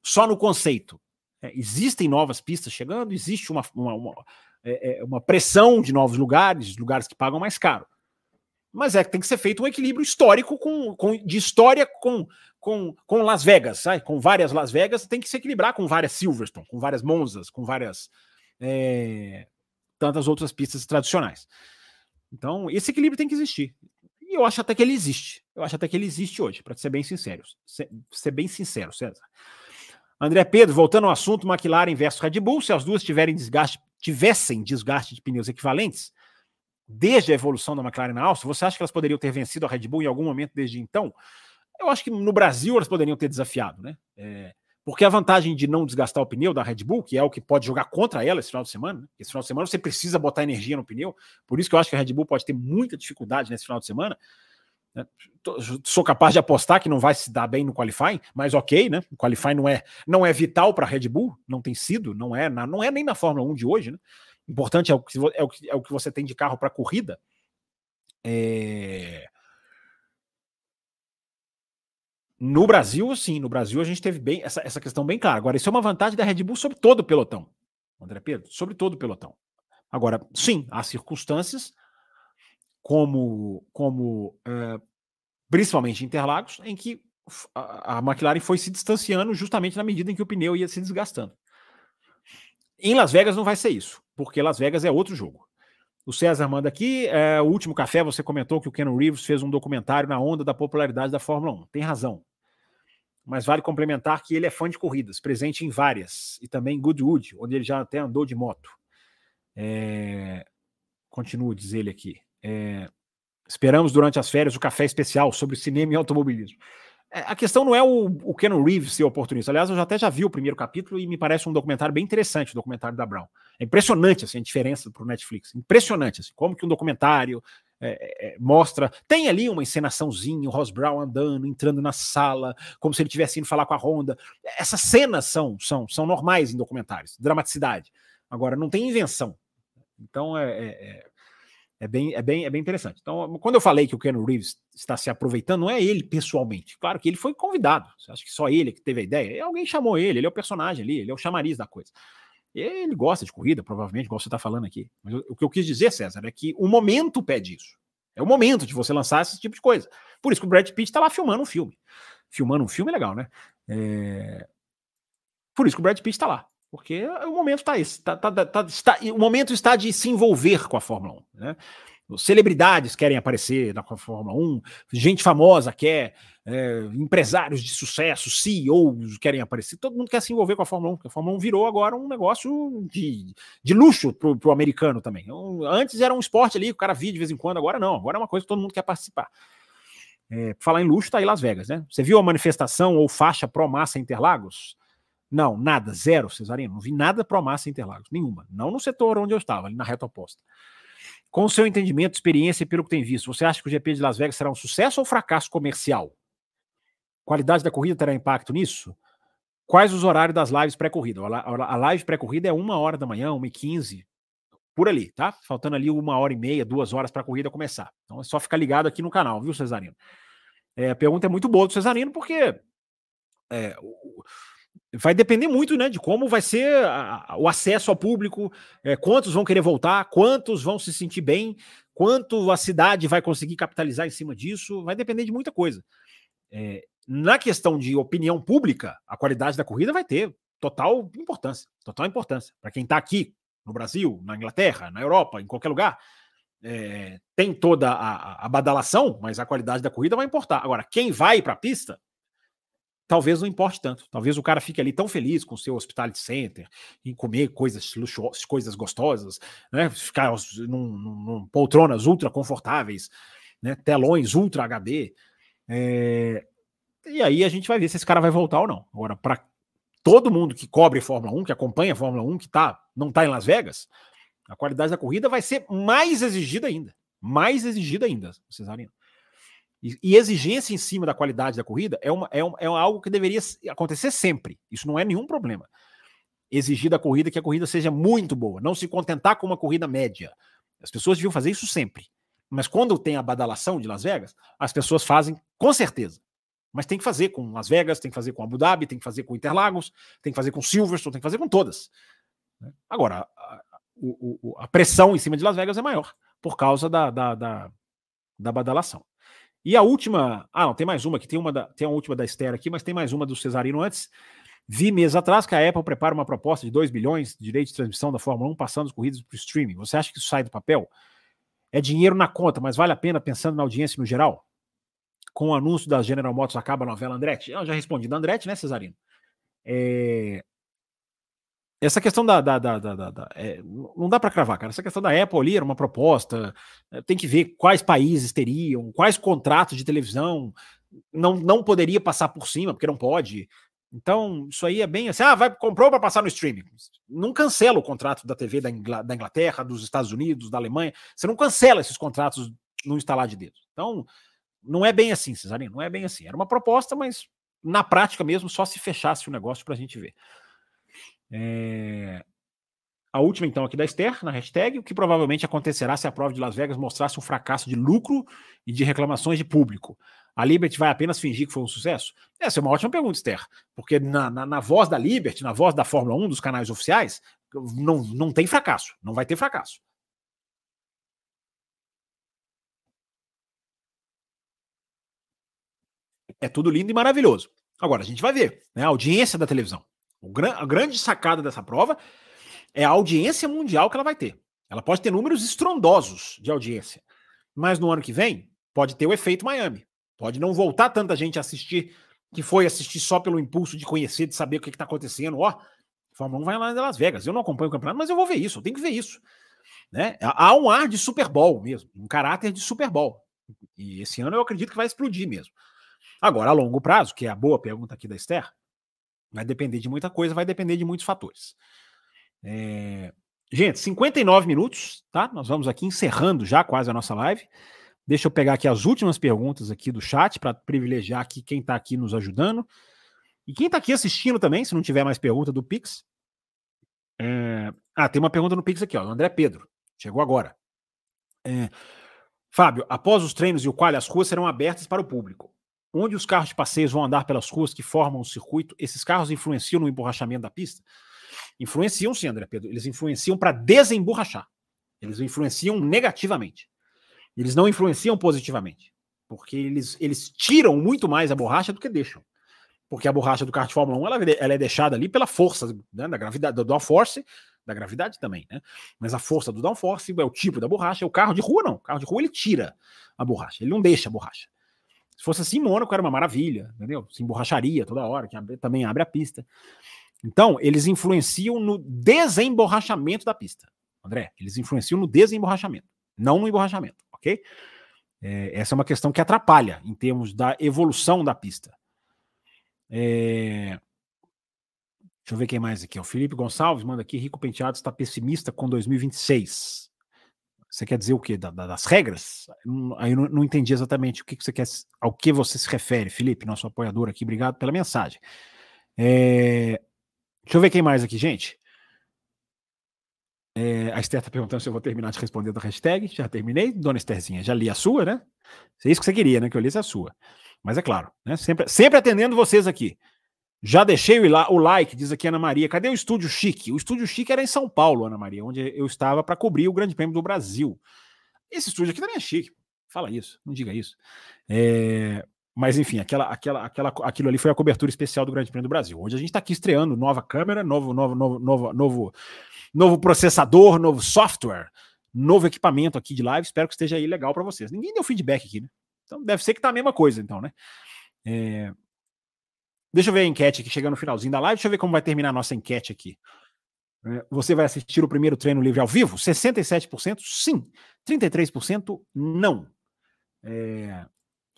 só no conceito. É, existem novas pistas chegando, existe uma, uma, uma, é, é, uma, pressão de novos lugares, lugares que pagam mais caro. Mas é que tem que ser feito um equilíbrio histórico com, com de história com, com, com Las Vegas, sabe? com várias Las Vegas, tem que se equilibrar com várias Silverstone, com várias Monzas, com várias é, tantas outras pistas tradicionais. Então, esse equilíbrio tem que existir. E eu acho até que ele existe. Eu acho até que ele existe hoje, para ser bem sincero. Ser, ser, bem sincero, César. André Pedro, voltando ao assunto, McLaren versus Red Bull, se as duas tiverem desgaste, tivessem desgaste de pneus equivalentes, desde a evolução da McLaren na Áustria, você acha que elas poderiam ter vencido a Red Bull em algum momento desde então? Eu acho que no Brasil elas poderiam ter desafiado, né? É, porque a vantagem de não desgastar o pneu da Red Bull, que é o que pode jogar contra ela esse final de semana, né? esse final de semana você precisa botar energia no pneu, por isso que eu acho que a Red Bull pode ter muita dificuldade nesse final de semana. Né? Sou capaz de apostar que não vai se dar bem no qualifying, mas ok, né? O qualifying não é, não é vital para a Red Bull, não tem sido, não é, na, não é nem na Fórmula 1 de hoje, né? Importante é o que, é o que, é o que você tem de carro para corrida. É... No Brasil, sim, no Brasil a gente teve bem essa, essa questão bem clara. Agora, isso é uma vantagem da Red Bull sobre todo o pelotão. André Pedro, sobre todo o pelotão. Agora, sim, há circunstâncias, como, como é, principalmente Interlagos, em que a, a McLaren foi se distanciando justamente na medida em que o pneu ia se desgastando. Em Las Vegas não vai ser isso, porque Las Vegas é outro jogo. O César manda aqui, é, o último café, você comentou que o Ken Reeves fez um documentário na onda da popularidade da Fórmula 1. Tem razão mas vale complementar que ele é fã de corridas, presente em várias, e também em Goodwood, onde ele já até andou de moto. É... Continua, diz ele aqui. É... Esperamos durante as férias o café especial sobre cinema e automobilismo. É, a questão não é o, o Ken Reeves ser oportunista. Aliás, eu já até já vi o primeiro capítulo e me parece um documentário bem interessante, o documentário da Brown. É impressionante assim, a diferença para o Netflix. Impressionante, assim, como que um documentário é, é, é, mostra. Tem ali uma encenaçãozinha, o Ross Brown andando, entrando na sala, como se ele tivesse indo falar com a Honda. Essas cenas são, são, são normais em documentários, dramaticidade. Agora, não tem invenção. Então é, é, é, é, bem, é, bem, é bem interessante. Então, quando eu falei que o Ken Reeves está se aproveitando, não é ele pessoalmente. Claro que ele foi convidado. Você acha que só ele que teve a ideia? Alguém chamou ele, ele é o personagem ali, ele é o chamariz da coisa. Ele gosta de corrida, provavelmente, igual você está falando aqui. Mas o que eu quis dizer, César, é que o momento pede isso. É o momento de você lançar esse tipo de coisa. Por isso que o Brad Pitt está lá filmando um filme. Filmando um filme é legal, né? É... Por isso que o Brad Pitt está lá. Porque o momento está esse. Tá, tá, tá, está, o momento está de se envolver com a Fórmula 1. Né? Celebridades querem aparecer na Fórmula 1, gente famosa quer, é, empresários de sucesso, CEOs querem aparecer, todo mundo quer se envolver com a Fórmula 1, porque a Fórmula 1 virou agora um negócio de, de luxo para o americano também. Então, antes era um esporte ali, o cara via de vez em quando, agora não, agora é uma coisa que todo mundo quer participar. É, falar em luxo, tá aí Las Vegas, né? Você viu a manifestação ou faixa pró-massa Interlagos? Não, nada, zero, Cesarino. Não vi nada pró-massa Interlagos, nenhuma. Não no setor onde eu estava, ali na reta oposta. Com o seu entendimento, experiência e pelo que tem visto, você acha que o GP de Las Vegas será um sucesso ou fracasso comercial? Qualidade da corrida terá impacto nisso? Quais os horários das lives pré-corrida? A live pré-corrida é uma hora da manhã, uma e quinze, por ali, tá? Faltando ali uma hora e meia, duas horas para a corrida começar. Então é só ficar ligado aqui no canal, viu, Cesarino? É, a pergunta é muito boa do Cesarino, porque é, vai depender muito né, de como vai ser a, o acesso ao público, é, quantos vão querer voltar, quantos vão se sentir bem, quanto a cidade vai conseguir capitalizar em cima disso, vai depender de muita coisa. É, na questão de opinião pública, a qualidade da corrida vai ter total importância, total importância. Para quem está aqui no Brasil, na Inglaterra, na Europa, em qualquer lugar, é, tem toda a, a, badalação, mas a qualidade da corrida vai importar. Agora, quem vai para a pista talvez não importe tanto. Talvez o cara fique ali tão feliz com o seu hospitality center, em comer coisas luxuosas, coisas gostosas, né? Ficar num, num poltronas ultra confortáveis, né? Telões ultra HD. É... E aí a gente vai ver se esse cara vai voltar ou não. Agora, para todo mundo que cobre Fórmula 1, que acompanha a Fórmula 1, que tá, não tá em Las Vegas, a qualidade da corrida vai ser mais exigida ainda. Mais exigida ainda, Cesarino. E, exigência em cima da qualidade da corrida é, uma, é, um, é algo que deveria acontecer sempre. Isso não é nenhum problema. Exigir da corrida que a corrida seja muito boa, não se contentar com uma corrida média. As pessoas deviam fazer isso sempre. Mas quando tem a badalação de Las Vegas, as pessoas fazem com certeza. Mas tem que fazer com Las Vegas, tem que fazer com Abu Dhabi, tem que fazer com Interlagos, tem que fazer com Silverstone, tem que fazer com todas. Né? Agora, a, a, a pressão em cima de Las Vegas é maior por causa da, da, da, da badalação. E a última. Ah, não, tem mais uma aqui. Tem, uma da, tem a última da Esther aqui, mas tem mais uma do Cesarino antes. Vi meses atrás que a Apple prepara uma proposta de 2 bilhões de direito de transmissão da Fórmula 1 passando as corridas para o streaming. Você acha que isso sai do papel? É dinheiro na conta, mas vale a pena pensando na audiência no geral? Com o anúncio da General Motors acaba a novela Andretti? Eu já respondi da Andretti, né, Cesarino? É, essa questão da. da, da, da, da é, não dá para cravar, cara. Essa questão da Apple ali era uma proposta. É, tem que ver quais países teriam, quais contratos de televisão não, não poderia passar por cima, porque não pode. Então, isso aí é bem assim: ah, vai, comprou para passar no streaming. Não cancela o contrato da TV da, da Inglaterra, dos Estados Unidos, da Alemanha. Você não cancela esses contratos no instalar de dedos. Então, não é bem assim, Cesarinho, não é bem assim. Era uma proposta, mas na prática mesmo, só se fechasse o negócio para a gente ver. É... A última, então, aqui da Esther, na hashtag, o que provavelmente acontecerá se a prova de Las Vegas mostrasse um fracasso de lucro e de reclamações de público. A Liberty vai apenas fingir que foi um sucesso? Essa é uma ótima pergunta, Esther, porque na, na, na voz da Liberty, na voz da Fórmula 1, dos canais oficiais, não, não tem fracasso, não vai ter fracasso. É tudo lindo e maravilhoso. Agora, a gente vai ver né, a audiência da televisão. A grande sacada dessa prova é a audiência mundial que ela vai ter. Ela pode ter números estrondosos de audiência, mas no ano que vem pode ter o efeito Miami. Pode não voltar tanta gente a assistir que foi assistir só pelo impulso de conhecer, de saber o que está acontecendo. Ó, Fórmula 1 vai lá em Las Vegas. Eu não acompanho o campeonato, mas eu vou ver isso, eu tenho que ver isso. Né? Há um ar de Super Bowl mesmo, um caráter de Super Bowl. E esse ano eu acredito que vai explodir mesmo. Agora, a longo prazo, que é a boa pergunta aqui da Esther, vai depender de muita coisa, vai depender de muitos fatores. É... Gente, 59 minutos, tá? Nós vamos aqui encerrando já quase a nossa live. Deixa eu pegar aqui as últimas perguntas aqui do chat para privilegiar aqui quem está aqui nos ajudando. E quem está aqui assistindo também, se não tiver mais pergunta do Pix. É... Ah, tem uma pergunta no Pix aqui, ó, do André Pedro. Chegou agora. É... Fábio, após os treinos e o qual as ruas serão abertas para o público. Onde os carros de passeios vão andar pelas ruas que formam o circuito, esses carros influenciam no emborrachamento da pista? Influenciam sim, André Pedro. Eles influenciam para desemborrachar. Eles influenciam negativamente. Eles não influenciam positivamente. Porque eles, eles tiram muito mais a borracha do que deixam. Porque a borracha do carro de Fórmula 1 ela, ela é deixada ali pela força né, da gravidade, do downforce, da gravidade também, né? Mas a força do downforce é o tipo da borracha. O carro de rua não. O carro de rua ele tira a borracha, ele não deixa a borracha. Se fosse assim, Mônaco era uma maravilha, entendeu? Se emborracharia toda hora, que abre, também abre a pista. Então, eles influenciam no desemborrachamento da pista. André, eles influenciam no desemborrachamento, não no emborrachamento, ok? É, essa é uma questão que atrapalha em termos da evolução da pista. É... Deixa eu ver quem mais aqui. O Felipe Gonçalves manda aqui: Rico Penteado está pessimista com 2026. Você quer dizer o quê? Da, da, das regras? Aí eu não, não, entendi exatamente o que, que você quer, ao que você se refere, Felipe, nosso apoiador aqui. Obrigado pela mensagem. É... Deixa eu ver quem mais aqui, gente. É, a Esther está perguntando se eu vou terminar de responder da hashtag. Já terminei, dona Estherzinha. Já li a sua, né? É isso que você queria, né? Que eu lisse a sua. Mas é claro, né? Sempre, sempre atendendo vocês aqui. Já deixei o, like, diz aqui Ana Maria. Cadê o Estúdio Chique? O Estúdio Chique era em São Paulo, Ana Maria, onde eu estava para cobrir o Grande Prêmio do Brasil. Esse estúdio aqui também é chique. Fala isso, não diga isso. É, mas enfim, aquela, aquela, aquela, aquilo ali foi a cobertura especial do Grande Prêmio do Brasil. Hoje a gente está aqui estreando nova câmera, novo, novo, novo, novo, novo, novo processador, novo software, novo equipamento aqui de live. Espero que esteja aí legal para vocês. Ninguém deu feedback aqui, né? Então deve ser que tá a mesma coisa, então, né? É, Deixa eu ver a enquete aqui, chegando no finalzinho da live. Deixa eu ver como vai terminar a nossa enquete aqui. É, você vai assistir o primeiro treino livre ao vivo? 67% sim, 33% não. É...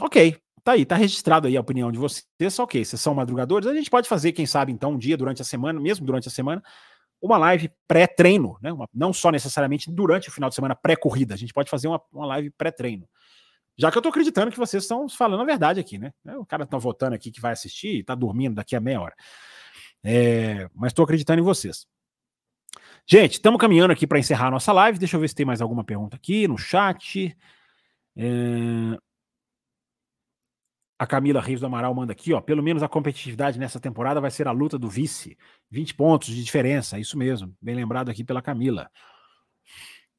Ok, tá aí, tá registrado aí a opinião de vocês. Ok, vocês são madrugadores. A gente pode fazer, quem sabe, então, um dia durante a semana, mesmo durante a semana, uma live pré-treino, né? Uma, não só necessariamente durante o final de semana pré-corrida. A gente pode fazer uma, uma live pré-treino. Já que eu tô acreditando que vocês estão falando a verdade aqui, né? É, o cara tá votando aqui que vai assistir e tá dormindo daqui a meia hora. É, mas estou acreditando em vocês. Gente, estamos caminhando aqui para encerrar a nossa live. Deixa eu ver se tem mais alguma pergunta aqui no chat. É... A Camila Rios do Amaral manda aqui, ó. Pelo menos a competitividade nessa temporada vai ser a luta do vice. 20 pontos de diferença, isso mesmo. Bem lembrado aqui pela Camila.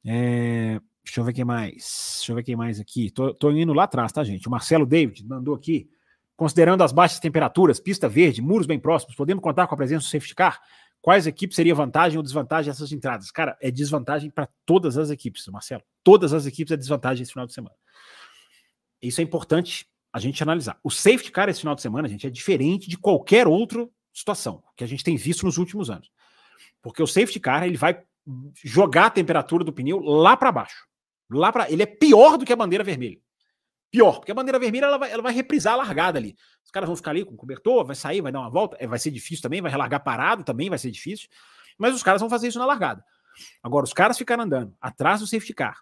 É... Deixa eu ver quem mais. Deixa eu ver quem mais aqui. Tô, tô indo lá atrás, tá, gente? O Marcelo David mandou aqui. Considerando as baixas temperaturas, pista verde, muros bem próximos, podemos contar com a presença do safety car? Quais equipes seria vantagem ou desvantagem dessas entradas? Cara, é desvantagem para todas as equipes, Marcelo. Todas as equipes é desvantagem esse final de semana. Isso é importante a gente analisar. O safety car esse final de semana, gente, é diferente de qualquer outra situação que a gente tem visto nos últimos anos. Porque o safety car, ele vai jogar a temperatura do pneu lá para baixo. Lá para ele é pior do que a bandeira vermelha. Pior, porque a bandeira vermelha ela vai, ela vai reprisar a largada ali. Os caras vão ficar ali com cobertor, vai sair, vai dar uma volta, é, vai ser difícil também, vai relargar parado também, vai ser difícil. Mas os caras vão fazer isso na largada. Agora, os caras ficaram andando atrás do safety car,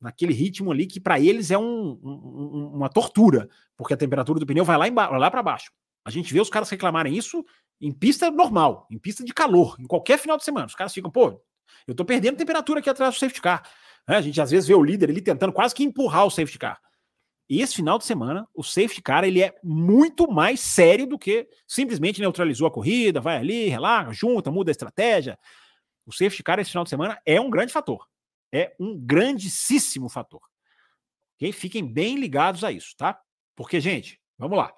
naquele ritmo ali que para eles é um, um, uma tortura, porque a temperatura do pneu vai lá, lá para baixo. A gente vê os caras reclamarem isso em pista normal, em pista de calor, em qualquer final de semana. Os caras ficam, pô, eu tô perdendo temperatura aqui atrás do safety car. É, a gente às vezes vê o líder ali tentando quase que empurrar o safety car. E esse final de semana, o safety car ele é muito mais sério do que simplesmente neutralizou a corrida, vai ali, relaxa, junta, muda a estratégia. O safety car esse final de semana é um grande fator. É um grandíssimo fator. Okay? Fiquem bem ligados a isso, tá? Porque, gente, vamos lá.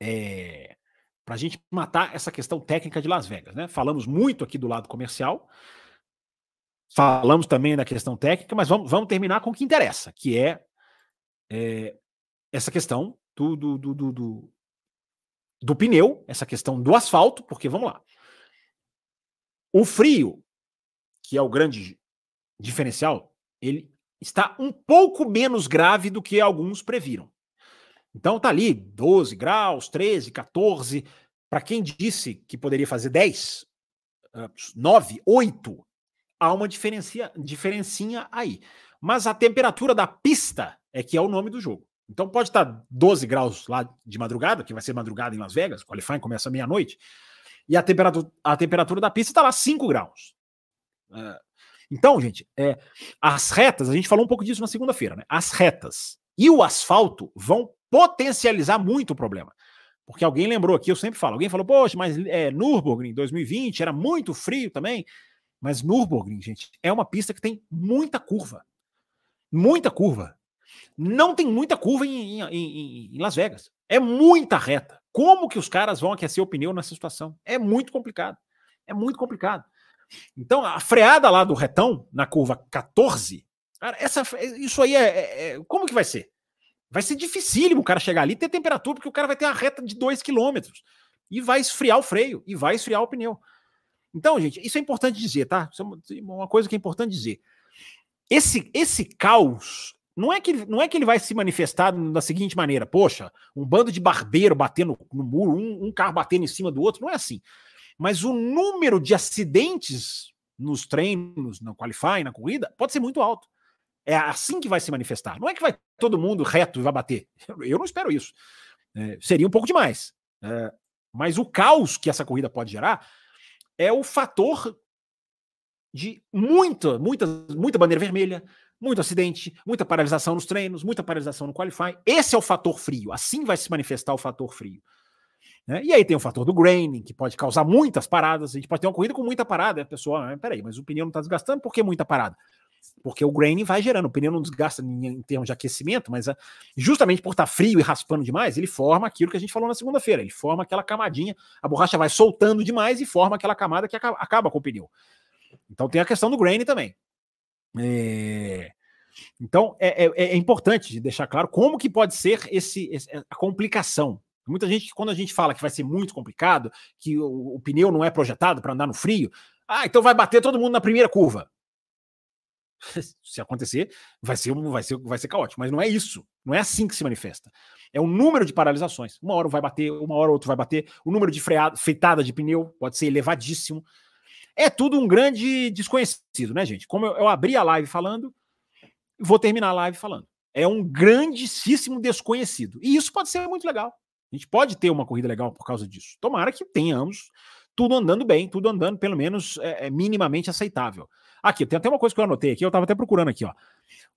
É... Para a gente matar essa questão técnica de Las Vegas, né? Falamos muito aqui do lado comercial, Falamos também da questão técnica, mas vamos, vamos terminar com o que interessa, que é, é essa questão do, do, do, do, do pneu, essa questão do asfalto, porque vamos lá. O frio, que é o grande diferencial, ele está um pouco menos grave do que alguns previram. Então tá ali 12 graus, 13, 14. Para quem disse que poderia fazer 10, 9, 8, há uma diferencia, diferencinha aí. Mas a temperatura da pista é que é o nome do jogo. Então pode estar 12 graus lá de madrugada, que vai ser madrugada em Las Vegas, o qualifying começa meia-noite, e a temperatura, a temperatura da pista está lá 5 graus. É, então, gente, é, as retas, a gente falou um pouco disso na segunda-feira, né? As retas e o asfalto vão potencializar muito o problema. Porque alguém lembrou aqui, eu sempre falo, alguém falou, poxa, mas é, Nürburgring 2020 era muito frio também. Mas Nürburgring, gente, é uma pista que tem muita curva. Muita curva. Não tem muita curva em, em, em, Las Vegas. É muita reta. Como que os caras vão aquecer o pneu nessa situação? É muito complicado. É muito complicado. Então, a freada lá do retão, na curva 14, cara, essa, isso aí é, é, é Como que vai ser? Vai ser dificílimo o cara chegar ali e ter temperatura, porque o cara vai ter uma reta de 2 km e vai esfriar o freio e vai esfriar o pneu. Então, gente, isso é importante dizer, tá? Isso é uma coisa que é importante dizer. Esse, esse caos não é, que, não é que ele vai se manifestar da seguinte maneira: poxa, um bando de barbeiro batendo no muro, um, um carro batendo em cima do outro, não é assim. Mas o número de acidentes nos treinos, no qualifying, na corrida, pode ser muito alto. É assim que vai se manifestar. Não é que vai todo mundo reto e vai bater. Eu não espero isso. É, seria um pouco demais. É, mas o caos que essa corrida pode gerar é o fator de muita, muita, muita bandeira vermelha, muito acidente, muita paralisação nos treinos, muita paralisação no qualifying. Esse é o fator frio. Assim vai se manifestar o fator frio. Né? E aí tem o fator do graining, que pode causar muitas paradas. A gente pode ter uma corrida com muita parada. A pessoa, ah, peraí, mas o pneu não está desgastando, por que muita parada? Porque o graining vai gerando, o pneu não desgasta em, em termos de aquecimento, mas justamente por estar tá frio e raspando demais, ele forma aquilo que a gente falou na segunda-feira. Ele forma aquela camadinha, a borracha vai soltando demais e forma aquela camada que acaba, acaba com o pneu. Então tem a questão do graining também. É... Então é, é, é, importante deixar claro como que pode ser esse, esse, a complicação. Muita gente, quando a gente fala que vai ser muito complicado, que o, o pneu não é projetado para andar no frio, ah, então vai bater todo mundo na primeira curva. (laughs) se acontecer, vai ser, vai, ser, vai ser caótico. Mas não é isso. Não é assim que se manifesta. É o número de paralisações. Uma hora vai bater, uma hora outro vai bater. O número de freada, feitada de pneu pode ser elevadíssimo. É tudo um grande desconhecido, né, gente? Como eu, eu abri a live falando, vou terminar a live falando. É um grandíssimo desconhecido. E isso pode ser muito legal. A gente pode ter uma corrida legal por causa disso. Tomara que tenhamos tudo andando bem, tudo andando pelo menos é, é minimamente aceitável. Aqui, tem até uma coisa que eu anotei aqui, eu estava até procurando aqui, ó.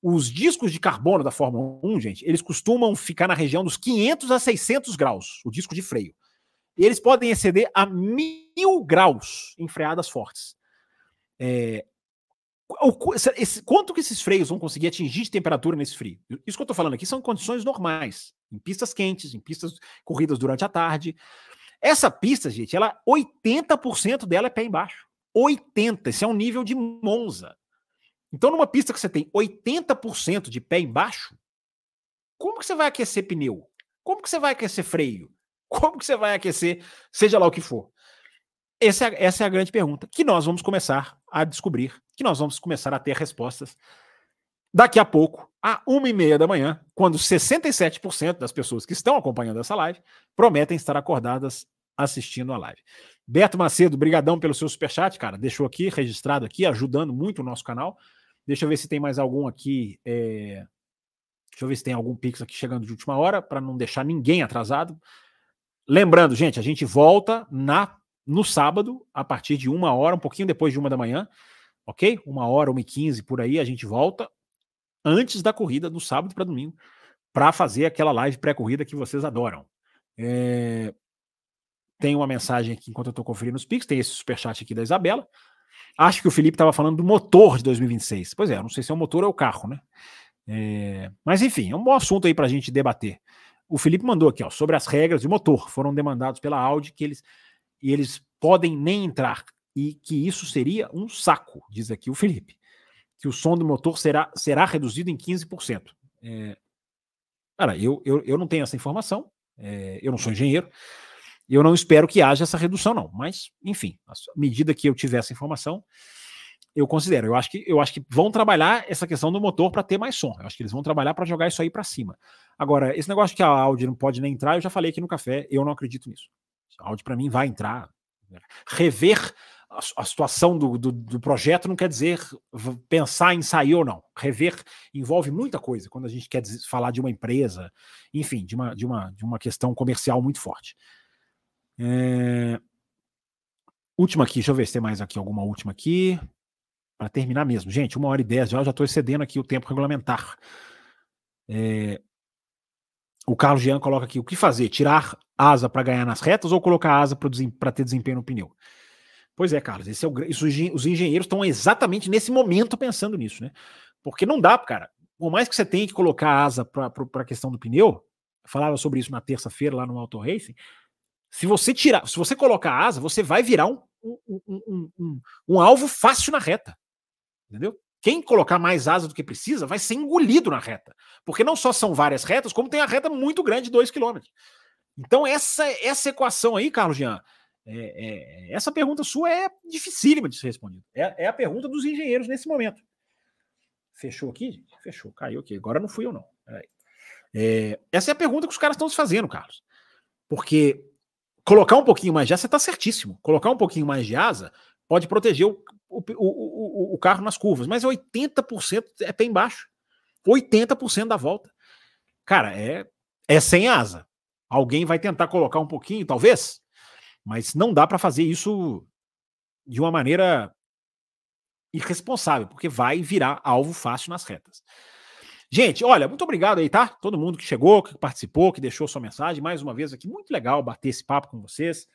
Os discos de carbono da Fórmula 1, gente, eles costumam ficar na região dos 500 a 600 graus, o disco de freio. Eles podem exceder a mil graus em freadas fortes. É, o, esse, quanto que esses freios vão conseguir atingir de temperatura nesse frio? Isso que eu estou falando aqui são condições normais, em pistas quentes, em pistas corridas durante a tarde. Essa pista, gente, ela 80% dela é pé embaixo. 80, esse é um nível de Monza. Então, numa pista que você tem 80% de pé embaixo, como que você vai aquecer pneu? Como que você vai aquecer freio? (laughs) Como que você vai aquecer, seja lá o que for? Essa é, essa é a grande pergunta que nós vamos começar a descobrir, que nós vamos começar a ter respostas daqui a pouco, a uma e meia da manhã, quando 67% das pessoas que estão acompanhando essa live prometem estar acordadas assistindo a live. Beto Macedo, brigadão pelo seu superchat, cara. Deixou aqui, registrado aqui, ajudando muito o nosso canal. Deixa eu ver se tem mais algum aqui. É... Deixa eu ver se tem algum Pix aqui chegando de última hora, para não deixar ninguém atrasado. Lembrando, gente, a gente volta na no sábado, a partir de uma hora, um pouquinho depois de uma da manhã, ok? Uma hora, uma e quinze por aí, a gente volta antes da corrida, do sábado para domingo, para fazer aquela live pré-corrida que vocês adoram. É... Tem uma mensagem aqui enquanto eu estou conferindo os Pix, tem esse superchat aqui da Isabela. Acho que o Felipe estava falando do motor de 2026. Pois é, não sei se é o motor ou o carro, né? É... Mas enfim, é um bom assunto aí para a gente debater. O Felipe mandou aqui, ó, sobre as regras de motor. Foram demandados pela Audi que eles e eles podem nem entrar e que isso seria um saco, diz aqui o Felipe. Que o som do motor será, será reduzido em 15%. É... Cara, eu, eu, eu não tenho essa informação, é... eu não sou engenheiro, eu não espero que haja essa redução, não. Mas, enfim, à medida que eu tiver essa informação, Eu considero. Eu acho que, eu acho que vão trabalhar essa questão do motor para ter mais som. Eu acho que eles vão trabalhar para jogar isso aí para cima. Agora, esse negócio que a Audi não pode nem entrar, eu já falei aqui no café, eu não acredito nisso. A Audi, para mim, vai entrar. Rever a, a situação do, do, do, projeto não quer dizer pensar em sair ou não. Rever envolve muita coisa quando a gente quer falar de uma empresa, enfim, de uma, de uma, de uma questão comercial muito forte. É... Última aqui, deixa eu ver se tem mais aqui alguma última aqui. Para terminar mesmo. Gente, uma hora e dez já, estou excedendo aqui o tempo regulamentar. É... O Carlos Jean coloca aqui: o que fazer? Tirar asa para ganhar nas retas ou colocar asa para ter desempenho no pneu? Pois é, Carlos, esse é o, isso, os engenheiros estão exatamente nesse momento pensando nisso, né? Porque não dá, cara. Por mais que você tenha que colocar asa para a questão do pneu, eu falava sobre isso na terça-feira lá no Auto Racing. Se você tirar, se você colocar asa, você vai virar um, um, um, um, um alvo fácil na reta. Entendeu? Quem colocar mais asa do que precisa vai ser engolido na reta. Porque não só são várias retas, como tem a reta muito grande de 2 km. Então, essa, essa equação aí, Carlos Jean, é, é, essa pergunta sua é dificílima de ser respondida. É, é, a pergunta dos engenheiros nesse momento. Fechou aqui, gente? Fechou, caiu aqui. Agora não fui eu, não. É, essa é a pergunta que os caras estão se fazendo, Carlos. Porque colocar um pouquinho mais de asa, você está certíssimo. Colocar um pouquinho mais de asa pode proteger o, o, o, o carro nas curvas, mas 80% é pé embaixo. 80% da volta. Cara, é, é sem asa. Alguém vai tentar colocar um pouquinho, talvez, mas não dá para fazer isso de uma maneira irresponsável, porque vai virar alvo fácil nas retas. Gente, olha, muito obrigado aí, tá? Todo mundo que chegou, que participou, que deixou sua mensagem. Mais uma vez aqui, muito legal bater esse papo com vocês.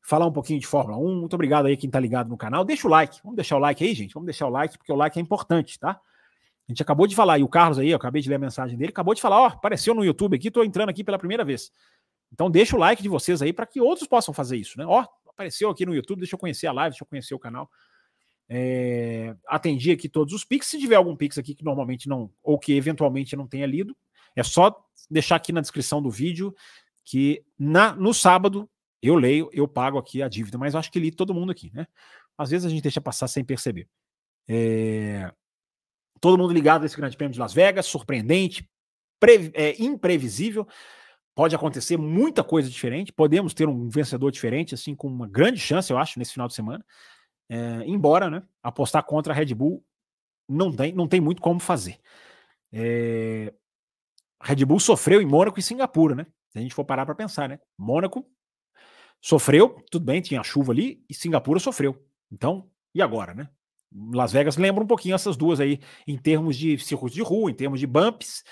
Falar um pouquinho de Fórmula 1. Muito obrigado aí quem tá ligado no canal. Deixa o like. Vamos deixar o like aí, gente? Vamos deixar o like, porque o like é importante, tá? A gente acabou de falar, e o Carlos aí, eu acabei de ler a mensagem dele, acabou de falar, ó, apareceu no YouTube aqui, tô entrando aqui pela primeira vez. Então deixa o like de vocês aí para que outros possam fazer isso, né? Ó, apareceu aqui no YouTube, deixa eu conhecer a live, deixa eu conhecer o canal. É, atendi aqui todos os Pix. Se tiver algum Pix aqui que normalmente não, ou que eventualmente não tenha lido, é só deixar aqui na descrição do vídeo que na, no sábado eu leio, eu pago aqui a dívida, mas acho que li todo mundo aqui, né? Às vezes a gente deixa passar sem perceber. É, todo mundo ligado nesse Grande Prêmio de Las Vegas, surpreendente, pre, é, imprevisível. Pode acontecer muita coisa diferente. Podemos ter um vencedor diferente, assim, com uma grande chance, eu acho, nesse final de semana. É, embora, né, apostar contra a Red Bull não tem, não tem muito como fazer. É, Red Bull sofreu em Mônaco e Singapura, né? Se a gente for parar para pensar, né? Mônaco sofreu, tudo bem, tinha chuva ali, e Singapura sofreu. Então, e agora, né? Las Vegas lembra um pouquinho essas duas aí, em termos de circuito de rua, em termos de bumps,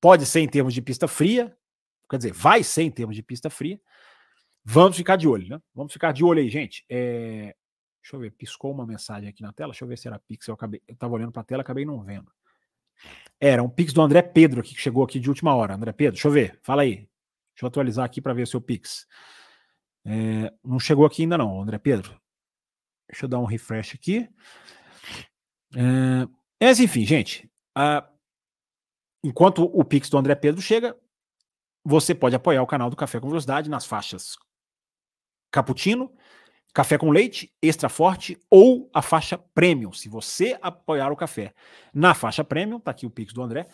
pode ser em termos de pista fria, Quer dizer, vai ser em termos de pista fria. Vamos ficar de olho, né? Vamos ficar de olho aí, gente. É... Deixa eu ver, piscou uma mensagem aqui na tela. Deixa eu ver se era Pix. Eu, acabei... eu tava olhando para a tela, acabei não vendo. Era um Pix do André Pedro aqui, que chegou aqui de última hora. André Pedro, deixa eu ver. Fala aí. Deixa eu atualizar aqui para ver seu Pix. É... Não chegou aqui ainda não, André Pedro. Deixa eu dar um refresh aqui. É... Mas enfim, gente. Uh... Enquanto o Pix do André Pedro chega, você pode apoiar o canal do Café com Velocidade nas faixas Cappuccino, Café com Leite, Extra Forte ou a faixa Premium. Se você apoiar o café na faixa Premium, tá aqui o Pix do André.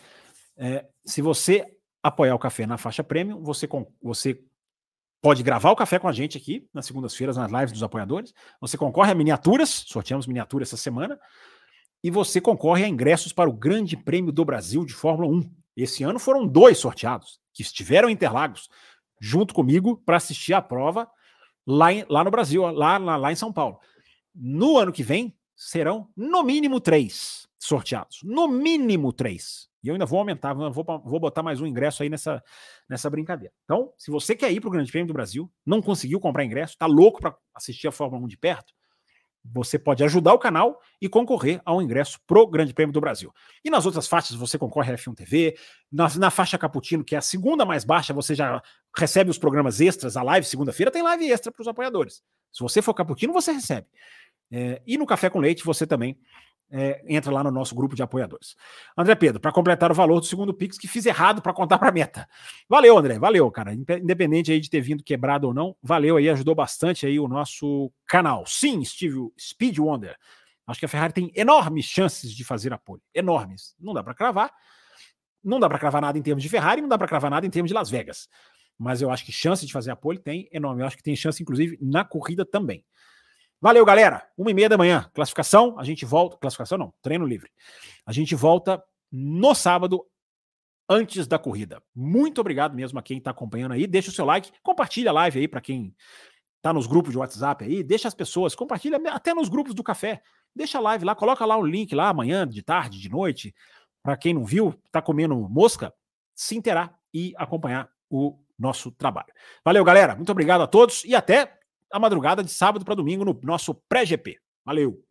É, se você apoiar o café na faixa Premium, você, você pode gravar o café com a gente aqui nas segundas-feiras, nas lives dos apoiadores. Você concorre a miniaturas, sorteamos miniaturas essa semana. E você concorre a ingressos para o Grande Prêmio do Brasil de Fórmula 1. Esse ano foram dois sorteados que estiveram em Interlagos junto comigo para assistir a prova lá, em, lá no Brasil, lá, lá, lá em São Paulo. No ano que vem, serão no mínimo três sorteados. No mínimo três. E eu ainda vou aumentar, vou, vou botar mais um ingresso aí nessa, nessa brincadeira. Então, se você quer ir para o Grande Prêmio do Brasil, não conseguiu comprar ingresso, está louco para assistir a Fórmula 1 de perto, você pode ajudar o canal e concorrer a um ingresso pro Grande Prêmio do Brasil. E nas outras faixas você concorre a F1 TV, na, na faixa Caputino, que é a segunda mais baixa, você já recebe os programas extras, a live segunda-feira tem live extra para os apoiadores. Se você for Caputino, você recebe. É, e no Café com Leite você também é, entra lá no nosso grupo de apoiadores. André Pedro, para completar o valor do segundo Pix que fiz errado para contar para meta. Valeu, André, valeu, cara. Independente aí de ter vindo quebrado ou não, valeu aí, ajudou bastante aí o nosso canal. Sim, Steve Speed Wonder. Acho que a Ferrari tem enormes chances de fazer a pole. Enormes. Não dá para cravar. Não dá para cravar nada em termos de Ferrari, não dá para cravar nada em termos de Las Vegas. Mas eu acho que chance de fazer a pole tem enorme. Eu acho que tem chance, inclusive, na corrida também. Valeu, galera. Uma e meia da manhã. Classificação. A gente volta. Classificação não, treino livre. A gente volta no sábado, antes da corrida. Muito obrigado mesmo a quem está acompanhando aí. Deixa o seu like, compartilha a live aí para quem tá nos grupos de WhatsApp aí, deixa as pessoas, compartilha até nos grupos do café. Deixa a live lá, coloca lá o link lá amanhã, de tarde, de noite, para quem não viu, tá comendo mosca, se interar e acompanhar o nosso trabalho. Valeu, galera. Muito obrigado a todos e até a madrugada de sábado para domingo no nosso pré-GP. Valeu.